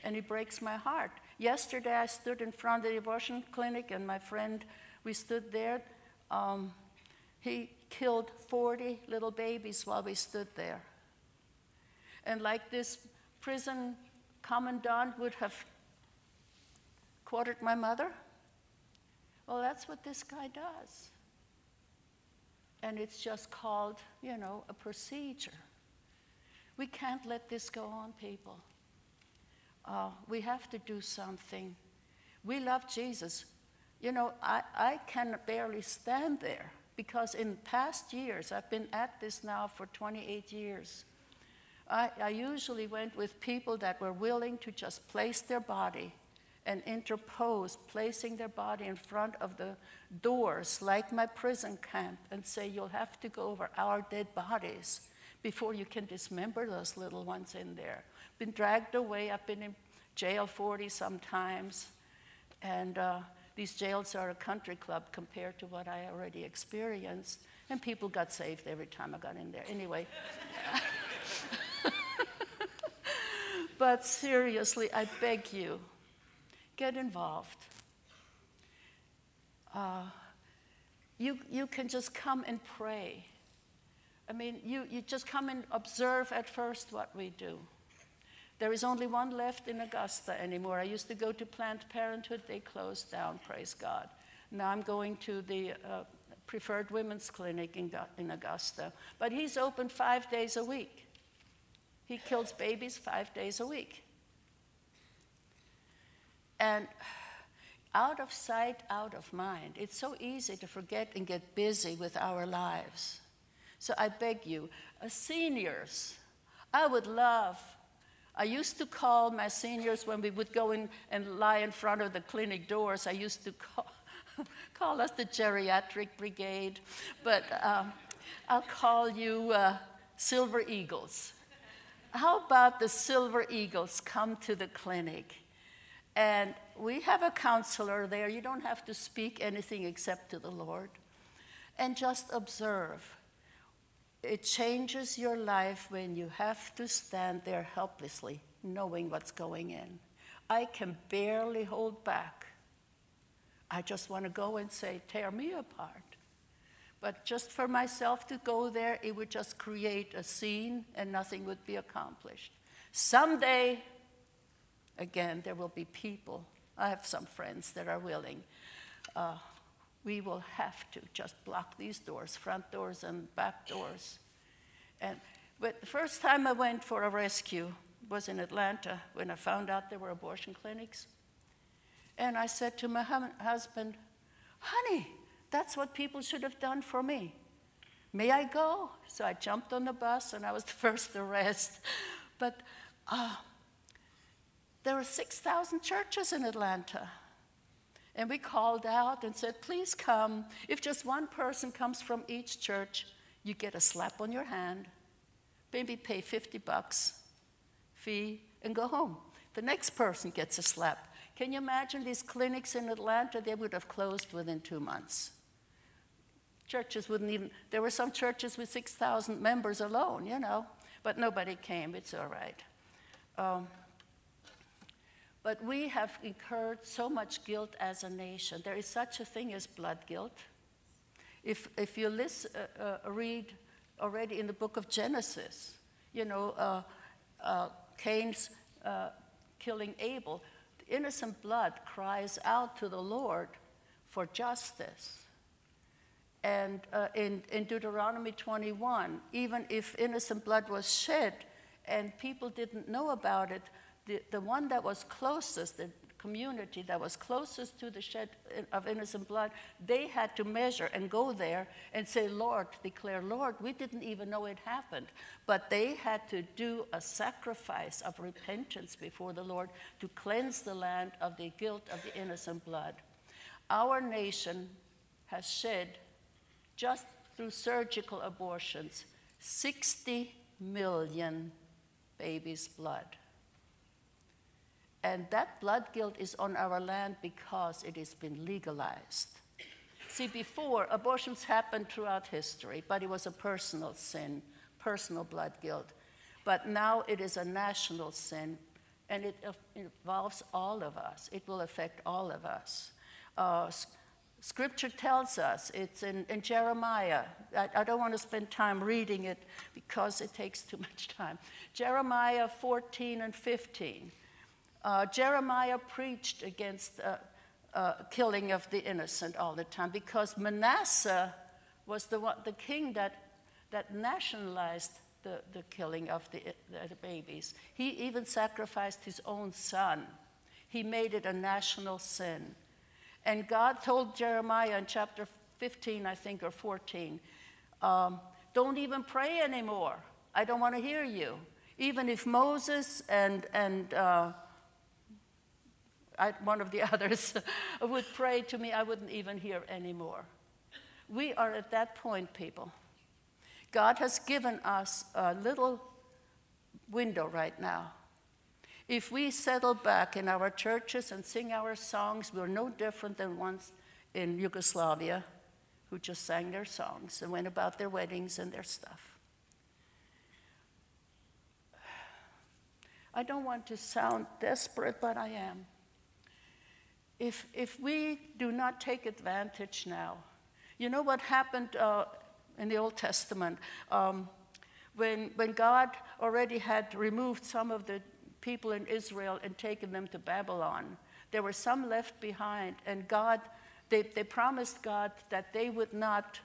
And it breaks my heart. Yesterday, I stood in front of the abortion clinic, and my friend, we stood there. Um, he killed 40 little babies while we stood there. And like this prison commandant would have quartered my mother, well, that's what this guy does. And it's just called, you know, a procedure. We can't let this go on, people. Uh, we have to do something. We love Jesus. You know, I, I can barely stand there because in past years, I've been at this now for 28 years. I, I usually went with people that were willing to just place their body and interpose, placing their body in front of the doors, like my prison camp, and say, You'll have to go over our dead bodies before you can dismember those little ones in there. Been dragged away, I've been in jail 40 sometimes, and uh, these jails are a country club compared to what I already experienced, and people got saved every time I got in there. Anyway. [laughs] but seriously, I beg you, get involved. Uh, you, you can just come and pray. I mean, you, you just come and observe at first what we do. There is only one left in Augusta anymore. I used to go to Planned Parenthood, they closed down, praise God. Now I'm going to the uh, Preferred Women's Clinic in, in Augusta. But he's open five days a week. He kills babies five days a week. And out of sight, out of mind. It's so easy to forget and get busy with our lives. So I beg you, uh, seniors, I would love I used to call my seniors when we would go in and lie in front of the clinic doors. I used to call, [laughs] call us the geriatric brigade, but um, I'll call you uh, Silver Eagles. How about the Silver Eagles come to the clinic? And we have a counselor there. You don't have to speak anything except to the Lord. And just observe it changes your life when you have to stand there helplessly, knowing what's going in. I can barely hold back. I just want to go and say, tear me apart. But just for myself to go there, it would just create a scene and nothing would be accomplished. Someday, again, there will be people. I have some friends that are willing. Uh, we will have to just block these doors, front doors and back doors. And but the first time I went for a rescue was in Atlanta when I found out there were abortion clinics. And I said to my husband, honey, that's what people should have done for me. May I go? So I jumped on the bus and I was [laughs] the first to arrest. But uh, there were 6,000 churches in Atlanta. And we called out and said, please come. If just one person comes from each church, you get a slap on your hand, maybe pay 50 bucks fee, and go home. The next person gets a slap. Can you imagine these clinics in Atlanta? They would have closed within two months. Churches wouldn't even, there were some churches with 6,000 members alone, you know, but nobody came. It's all right. Um, but we have incurred so much guilt as a nation. There is such a thing as blood guilt. If, if you listen, uh, uh, read already in the book of Genesis, you know, uh, uh Cain's uh, killing Abel, The innocent blood cries out to the Lord for justice. And uh, in, in Deuteronomy 21, even if innocent blood was shed and people didn't know about it, the, the one that was closest, the community that was closest to the shed of innocent blood, they had to measure and go there and say, Lord, declare, Lord, we didn't even know it happened. But they had to do a sacrifice of repentance before the Lord to cleanse the land of the guilt of the innocent blood. Our nation has shed just through surgical abortions, 60 million babies' blood. And that blood guilt is on our land because it has been legalized. See, before, abortions happened throughout history, but it was a personal sin, personal blood guilt. But now it is a national sin, and it involves all of us. It will affect all of us. Uh, Scripture tells us, it's in, in Jeremiah. I, I, don't want to spend time reading it because it takes too much time. Jeremiah 14 and 15. Uh, Jeremiah preached against uh, uh, killing of the innocent all the time because Manasseh was the, the king that, that nationalized the, the killing of the, the babies. He even sacrificed his own son. He made it a national sin. And God told Jeremiah in chapter 15, I think, or 14, um, don't even pray anymore. I don't want to hear you. Even if Moses and, and uh, I, one of the [laughs] others would pray to me, I wouldn't even hear anymore. We are at that point, people. God has given us a little window right now if we settle back in our churches and sing our songs, we're no different than ones in Yugoslavia who just sang their songs and went about their weddings and their stuff. I don't want to sound desperate, but I am. If, if we do not take advantage now, you know what happened uh, in the Old Testament? Um, when, when God already had removed some of the people in Israel and taken them to Babylon. There were some left behind, and God, they, they promised God that they would not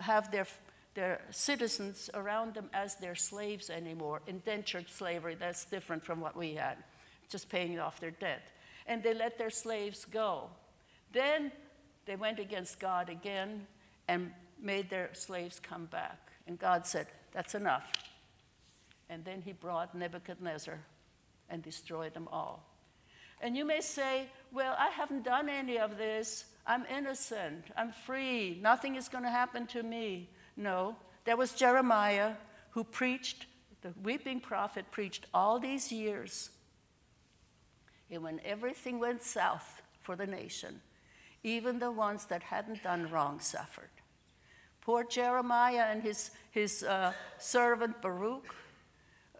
have their, their citizens around them as their slaves anymore. Indentured slavery, that's different from what we had, just paying off their debt. And they let their slaves go. Then they went against God again and made their slaves come back. And God said, That's enough. And then he brought Nebuchadnezzar and destroy them all. And you may say, Well, I haven't done any of this. I'm innocent. I'm free. Nothing is going to happen to me. No, there was Jeremiah who preached, the weeping prophet preached all these years. And when everything went south for the nation, even the ones that hadn't done wrong suffered. Poor Jeremiah and his, his uh, servant Baruch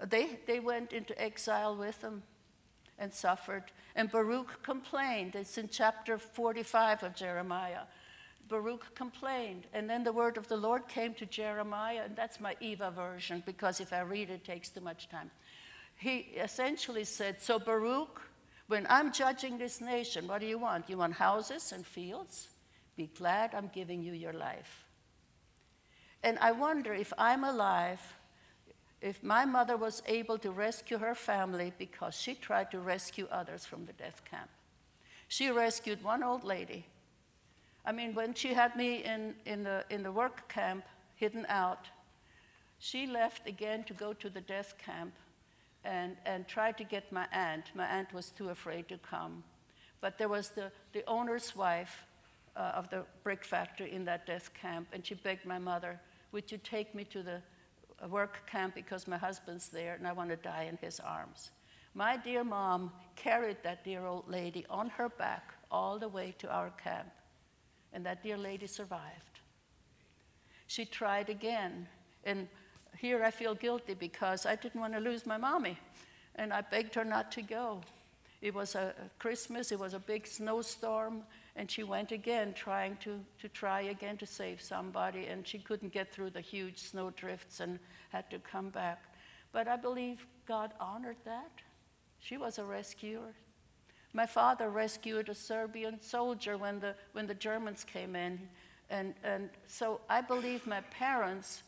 they, they went into exile with him and suffered. And Baruch complained. It's in chapter 45 of Jeremiah. Baruch complained. And then the word of the Lord came to Jeremiah, and that's my Eva version because if I read it, it takes too much time. He essentially said, So, Baruch, when I'm judging this nation, what do you want? You want houses and fields? Be glad I'm giving you your life. And I wonder if I'm alive if my mother was able to rescue her family because she tried to rescue others from the death camp. She rescued one old lady. I mean, when she had me in, in, the, in the work camp, hidden out, she left again to go to the death camp and, and tried to get my aunt. My aunt was too afraid to come. But there was the, the owner's wife uh, of the brick factory in that death camp, and she begged my mother, Would you take me to the work camp because my husband's there and I want to die in his arms. My dear mom carried that dear old lady on her back all the way to our camp, and that dear lady survived. She tried again, and here I feel guilty because I didn't want to lose my mommy, and I begged her not to go. It was a Christmas, it was a big snowstorm, and she went again trying to, to try again to save somebody, and she couldn't get through the huge snow drifts and had to come back. But I believe God honored that. She was a rescuer. My father rescued a Serbian soldier when the, when the Germans came in. And, and so I believe my parents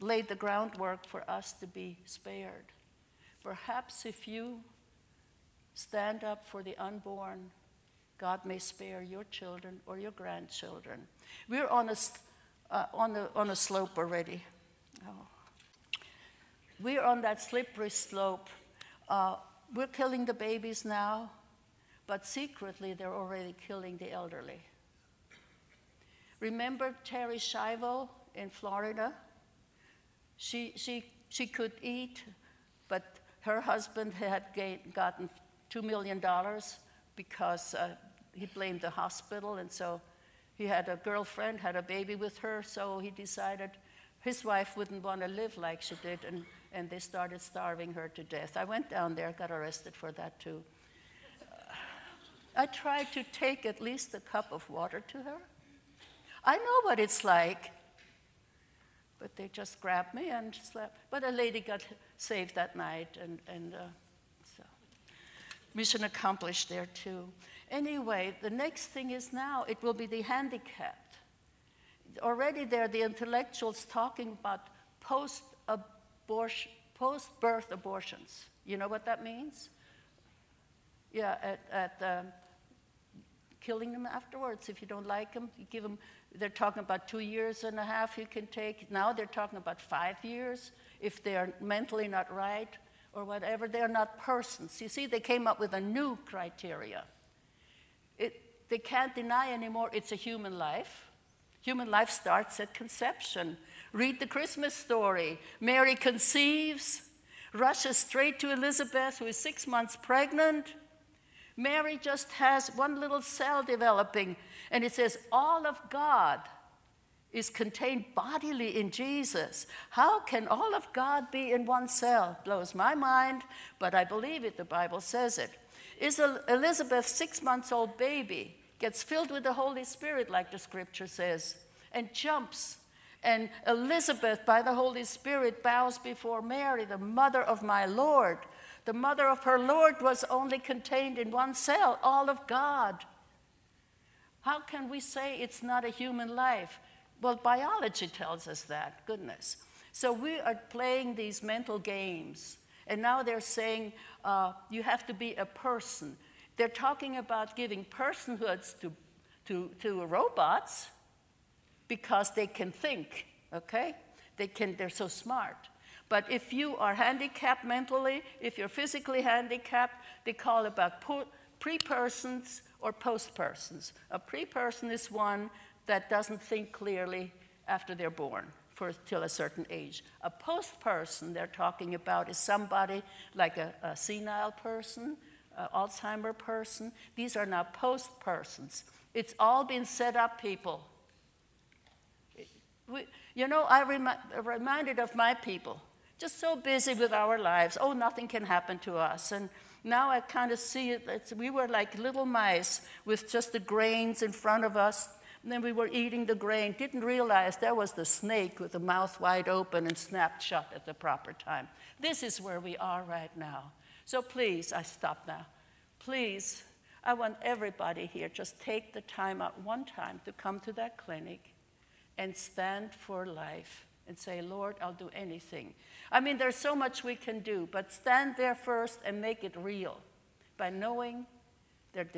laid the groundwork for us to be spared. Perhaps if you stand up for the unborn, God may spare your children or your grandchildren. We're on a, uh, on a, on a slope already. Oh. We're on that slippery slope. Uh, we're killing the babies now, but secretly they're already killing the elderly. Remember Terri Schiavo in Florida? She, she, she could eat, but her husband had gain, gotten $2 million because uh, he blamed the hospital, and so he had a girlfriend, had a baby with her, so he decided his wife wouldn't want to live like she did, and, and they started starving her to death. I went down there, got arrested for that too. I tried to take at least a cup of water to her. I know what it's like. But they just grabbed me and slept. But a lady got saved that night, and, and uh, so mission accomplished there too. Anyway, the next thing is now it will be the handicapped. Already there, the intellectuals talking about post abortion, post birth abortions. You know what that means? Yeah, at, at um, killing them afterwards. If you don't like them, you give them they're talking about two years and a half you can take. Now they're talking about five years if they are mentally not right or whatever. They're not persons. You see, they came up with a new criteria. It, they can't deny anymore it's a human life. Human life starts at conception. Read the Christmas story. Mary conceives, rushes straight to Elizabeth, who is six months pregnant. Mary just has one little cell developing and it says, all of God is contained bodily in Jesus. How can all of God be in one cell? Blows my mind, but I believe it. The Bible says it. Is Elizabeth, six months old baby, gets filled with the Holy Spirit, like the scripture says, and jumps. And Elizabeth, by the Holy Spirit, bows before Mary, the mother of my Lord. The mother of her Lord was only contained in one cell, all of God. How can we say it's not a human life? Well, biology tells us that, goodness. So we are playing these mental games. And now they're saying uh, you have to be a person. They're talking about giving personhoods to, to, to robots because they can think, okay? They can, they're so smart. But if you are handicapped mentally, if you're physically handicapped, they call about pre persons or post persons. A pre person is one that doesn't think clearly after they're born for till a certain age. A post person they're talking about is somebody like a, a senile person, an Alzheimer person. These are now post persons. It's all been set up, people. We, you know, I remi- reminded of my people, just so busy with our lives. Oh, nothing can happen to us. And now I kind of see it. It's, we were like little mice with just the grains in front of us. And then we were eating the grain, didn't realize there was the snake with the mouth wide open and snapped shut at the proper time. This is where we are right now. So please, I stop now. Please, I want everybody here just take the time out one time to come to that clinic and stand for life and say, Lord, I'll do anything. I mean, there's so much we can do, but stand there first and make it real by knowing they're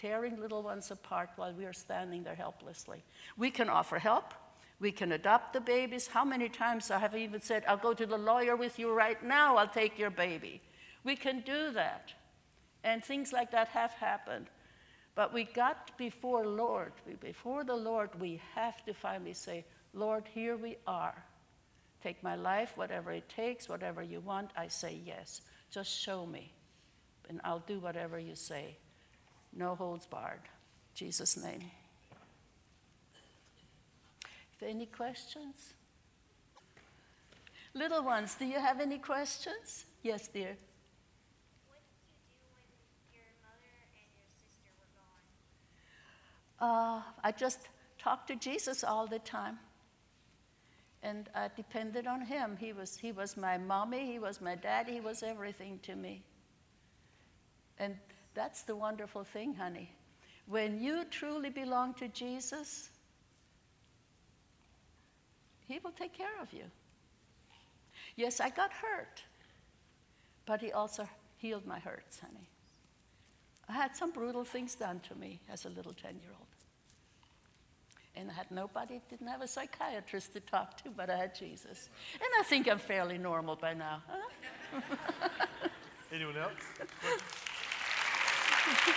tearing little ones apart while we are standing there helplessly. We can offer help. We can adopt the babies. How many times I have even said, I'll go to the lawyer with you right now, I'll take your baby. We can do that. And things like that have happened. But we got before Lord, before the Lord, we have to finally say, Lord, here we are. Take my life, whatever it takes, whatever you want, I say yes. Just show me, and I'll do whatever you say. No holds barred. Jesus' name. If any questions? Little ones, do you have any questions? Yes, dear. What you do when your mother and your sister were gone? Uh, I just talk to Jesus all the time and I depended on him. He was, he was my mommy, he was my daddy, he was everything to me. And That's the wonderful thing, honey. When you truly belong to Jesus, He will take care of you. Yes, I got hurt, but He also healed my hurts, honey. I had some brutal things done to me as a little 10 year old. And I had nobody, didn't have a psychiatrist to talk to, but I had Jesus. And I think I'm fairly normal by now. Huh? Anyone else? Thank you.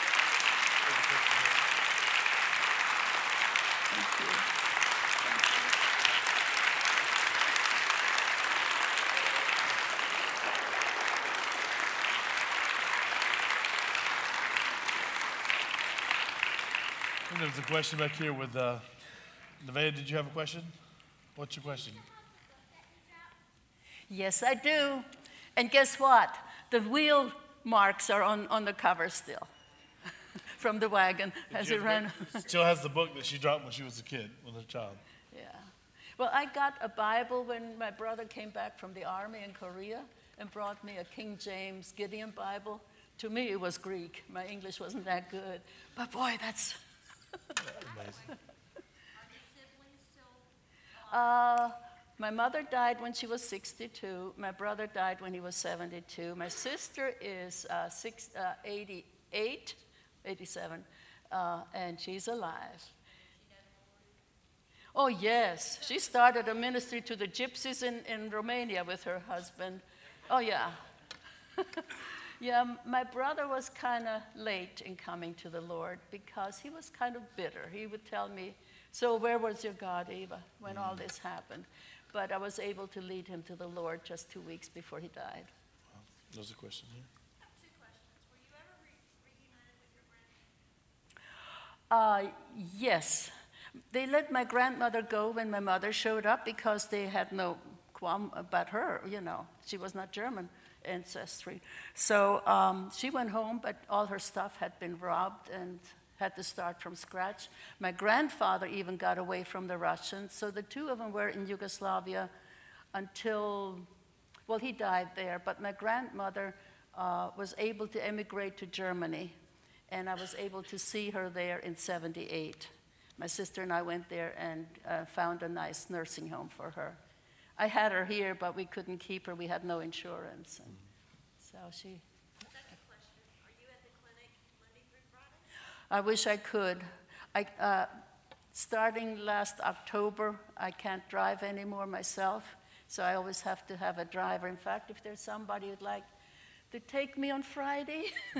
There was a question back here with uh, Nevaeh. Did you have a question? What's your question? Yes, I do. And guess what? The wheel marks are on, on the cover still [laughs] from the wagon as it ran. [laughs] Still has the book that she dropped when she was a kid, when a child. Yeah. Well, I got a Bible when my brother came back from the army in Korea and brought me a King James Gideon Bible. To me, it was Greek. My English wasn't that good. But boy, that's. Amazing. [laughs] Uh, my mother died when she was 62. My brother died when he was 72. My sister is uh, six, uh, 88, 87, uh, and she's alive. Oh, yes. She started a ministry to the gypsies in, in Romania with her husband. Oh, yeah. [laughs] yeah, my brother was kind of late in coming to the Lord because he was kind of bitter. He would tell me, So, where was your God, Eva, when all this happened? But I was able to lead him to the Lord just two weeks before he died. There's a question here. Questions. Were you ever re- reunited with your grandparents? Uh, yes. They let my grandmother go when my mother showed up because they had no qualm about her, you know. She was not German ancestry. So um, she went home, but all her stuff had been robbed and had to start from scratch. My grandfather even got away from the Russians. So the two of them were in Yugoslavia until, well, he died there, but my grandmother uh, was able to emigrate to Germany, and I was able to see her there in 78. My sister and I went there and uh, found a nice nursing home for her. I had her here, but we couldn't keep her. We had no insurance. And so she, Second question. Are you at the clinic Monday through Friday? I wish I could. I, uh, starting last October, I can't drive anymore myself, so I always have to have a driver. In fact, if there's somebody who'd like to take me on Friday, [laughs]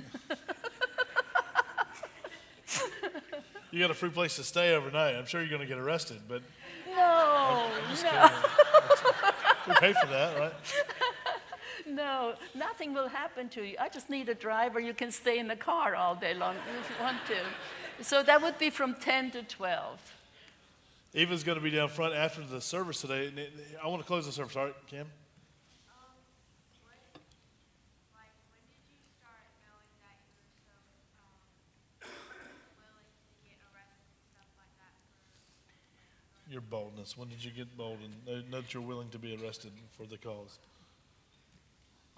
You got a free place to stay overnight. I'm sure you're going to get arrested, but no, just no. kidding. we pay for that, right? No, nothing will happen to you. I just need a driver. You can stay in the car all day long if you want to. So that would be from 10 to 12. Eva's going to be down front after the service today. I want to close the service. All right, Kim? Um, what, like, when did you start knowing that you were so, willing to get arrested and stuff like that for, um, Your boldness. When did you get bold and know- know that you're willing to be arrested for the cause?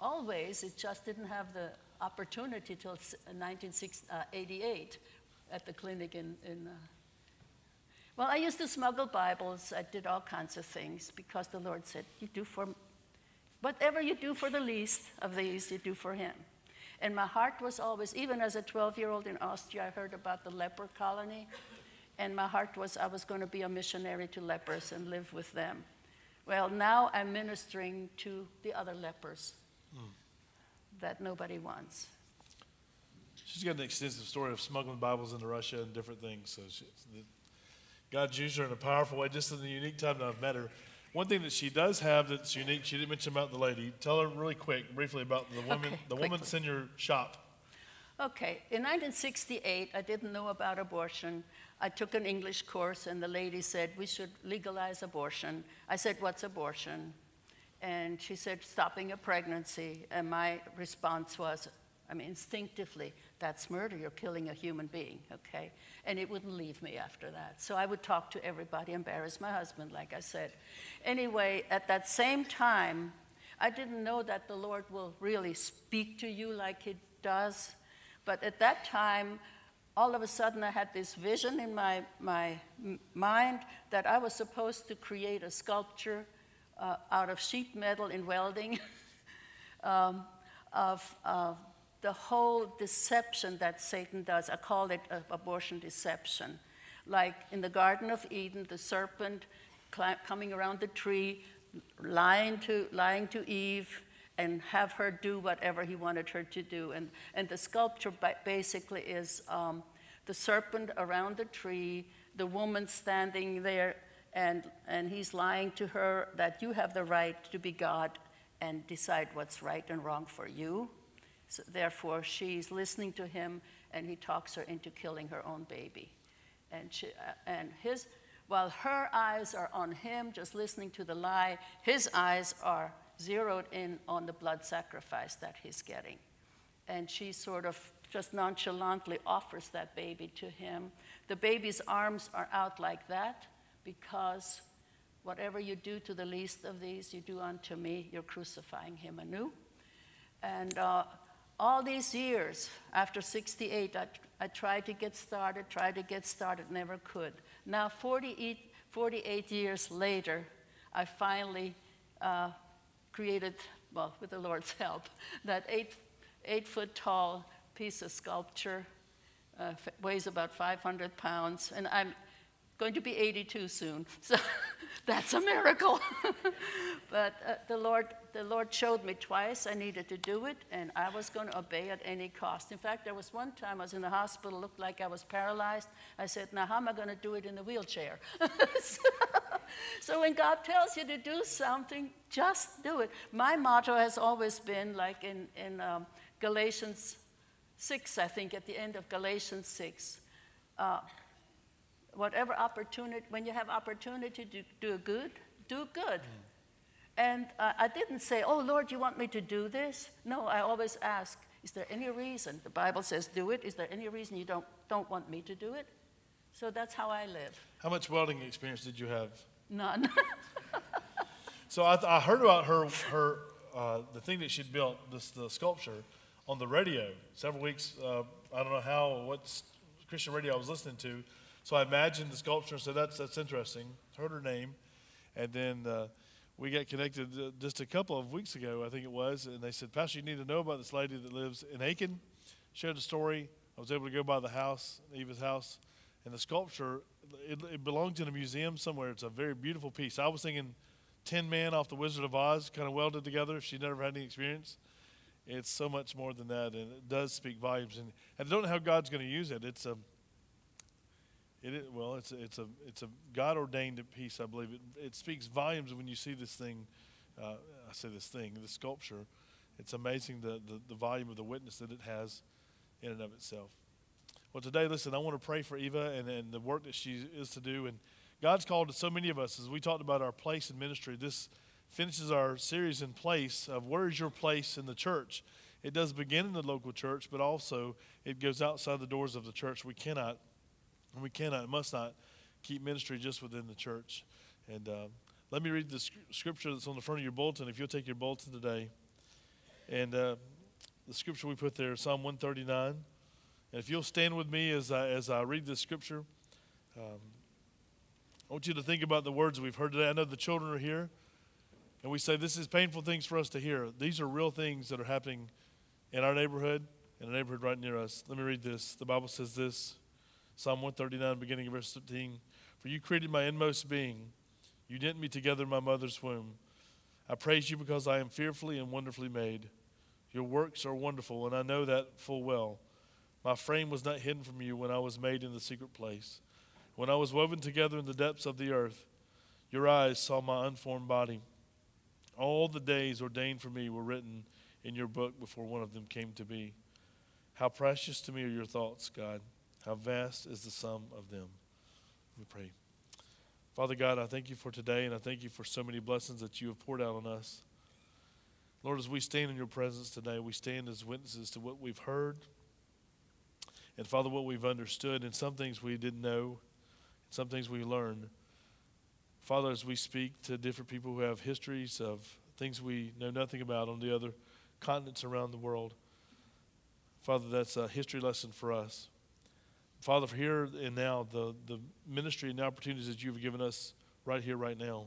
Always, it just didn't have the opportunity till s- 1988 at the clinic in. in uh, well, I used to smuggle Bibles. I did all kinds of things because the Lord said, "You do for whatever you do for the least of these, you do for Him." And my heart was always, even as a 12-year-old in Austria, I heard about the leper colony, and my heart was I was going to be a missionary to lepers and live with them. Well, now I'm ministering to the other lepers that nobody wants. She's got an extensive story of smuggling Bibles into Russia and different things. So she, God's used her in a powerful way, just in the unique time that I've met her. One thing that she does have that's unique, she didn't mention about the lady. Tell her really quick, briefly about the woman, Okay, the woman quickly. that's in your shop. Okay, in 1968, I didn't know about abortion. I took an English course, and the lady said we should legalize abortion. I said, What's abortion? And she said, Stopping a pregnancy. And my response was, I mean, instinctively, that's murder. You're killing a human being, okay? And it wouldn't leave me after that. So I would talk to everybody, embarrass my husband, like I said. Anyway, at that same time, I didn't know that the Lord will really speak to you like He does. But at that time, all of a sudden, I had this vision in my, my mind that I was supposed to create a sculpture uh, out of sheet metal in welding [laughs] um, of the whole deception that Satan does. I call it uh, abortion deception. Like in the Garden of Eden, the serpent coming around the tree, lying to, lying to Eve, and have her do whatever he wanted her to do. And, and the sculpture basically is um, the serpent around the tree, the woman standing there, and, and he's lying to her that you have the right to be God and decide what's right and wrong for you. So therefore, she's listening to him, and he talks her into killing her own baby. And, she, uh, and his, while her eyes are on him, just listening to the lie, his eyes are zeroed in on the blood sacrifice that he's getting. And she sort of just nonchalantly offers that baby to him. The baby's arms are out like that because whatever you do to the least of these, you do unto me. You're crucifying him anew. And uh, all these years, after 68, I, I tried to get started, tried to get started, never could. Now, 48, 48 years later, I finally uh, created, well, with the Lord's help, [laughs] that eight, eight foot tall piece of sculpture. Uh, weighs about 500 pounds, and I'm going to be 82 soon. [laughs] So that's a miracle. [laughs] but uh, the Lord, the Lord showed me twice I needed to do it, and I was going to obey at any cost. In fact, there was one time I was in the hospital, looked like I was paralyzed. I said, "Now how am I going to do it in the wheelchair?" [laughs] so, so when God tells you to do something, just do it. My motto has always been like in in um, Galatians 6, I think, at the end of Galatians 6. Uh, whatever opportunity, when you have opportunity to do good, do good. And uh, I didn't say, oh, Lord, you want me to do this? No, I always ask, is there any reason? The Bible says do it. Is there any reason you don't, don't want me to do it? So that's how I live. How much welding experience did you have? None. [laughs] So I, I heard about her, her uh, the thing that she'd built, this the sculpture, on the radio several weeks. Uh, I don't know how, what Christian radio I was listening to. So I imagined the sculpture and said, that's, that's interesting. Heard her name. And then uh, we got connected uh, just a couple of weeks ago, I think it was. And they said, Pastor, you need to know about this lady that lives in Aiken. Shared the story. I was able to go by the house, Eva's house. And the sculpture, it, it belongs in a museum somewhere. It's a very beautiful piece. I was thinking Tin Man off the Wizard of Oz, kind of welded together. She never had any experience, it's so much more than that, and it does speak volumes. And, and I don't know how God's going to use it. It's a, it is, well, it's a, it's a it's a God ordained piece. I believe it. It speaks volumes when you see this thing. Uh, I say this thing, this sculpture. It's amazing the, the the volume of the witness that it has in and of itself. Well, today, listen, I want to pray for Eva and, and the work that she is to do. And God's called to so many of us, as we talked about our place in ministry. This finishes our series in place of where is your place in the church. It does begin in the local church, but also it goes outside the doors of the church. We cannot, we cannot, must not keep ministry just within the church. And uh, let me read the scripture that's on the front of your bulletin. If you'll take your bulletin today, and uh, the scripture we put there, Psalm 139. And if you'll stand with me as I, as I read this scripture, um, I want you to think about the words we've heard today. I know the children are here, and we say this is painful things for us to hear. These are real things that are happening in our neighborhood, in a neighborhood right near us. Let me read this. The Bible says this Psalm 139, beginning of verse 15. For you created my inmost being, you knit me together in my mother's womb. I praise you because I am fearfully and wonderfully made. Your works are wonderful, and I know that full well. My frame was not hidden from you when I was made in the secret place. When I was woven together in the depths of the earth, your eyes saw my unformed body. All the days ordained for me were written in your book before one of them came to be. How precious to me are your thoughts, God. How vast is the sum of them. We pray. Father God, I thank you for today, and I thank you for so many blessings that you have poured out on us. Lord, as we stand in your presence today, we stand as witnesses to what we've heard, and Father, what we've understood, and some things we didn't know, and some things we learned. Father, as we speak to different people who have histories of things we know nothing about on the other continents around the world, Father, that's a history lesson for us. Father, for here and now, the, the ministry and the opportunities that you've given us right here, right now.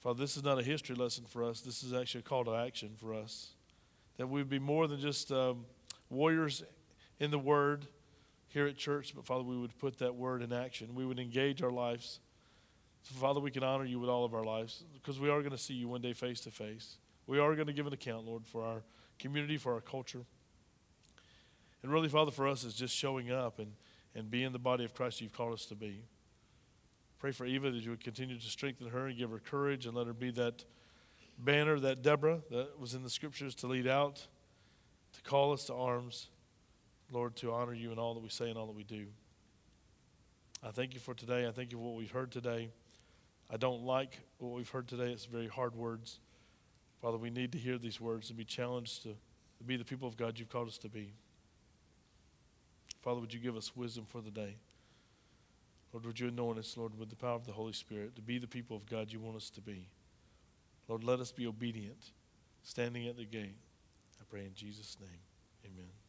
Father, this is not a history lesson for us. This is actually a call to action for us. That we would be more than just um, warriors in the Word here at church, but Father, we would put that Word in action. We would engage our lives. So, Father, we can honor you with all of our lives because we are going to see you one day face to face. We are going to give an account, Lord, for our community, for our culture. And really, Father, for us is just showing up and, and be in the body of Christ you've called us to be. Pray for Eva that you would continue to strengthen her and give her courage and let her be that banner, that Deborah that was in the scriptures to lead out, to call us to arms, Lord, to honor you in all that we say and all that we do. I thank you for today. I thank you for what we've heard today. I don't like what we've heard today. It's very hard words. Father, we need to hear these words and be challenged to, be the people of God you've called us to be. Father, would you give us wisdom for the day? Lord, would you anoint us, Lord, with the power of the Holy Spirit to be the people of God you want us to be? Lord, let us be obedient, standing at the gate. I pray in Jesus' name. Amen.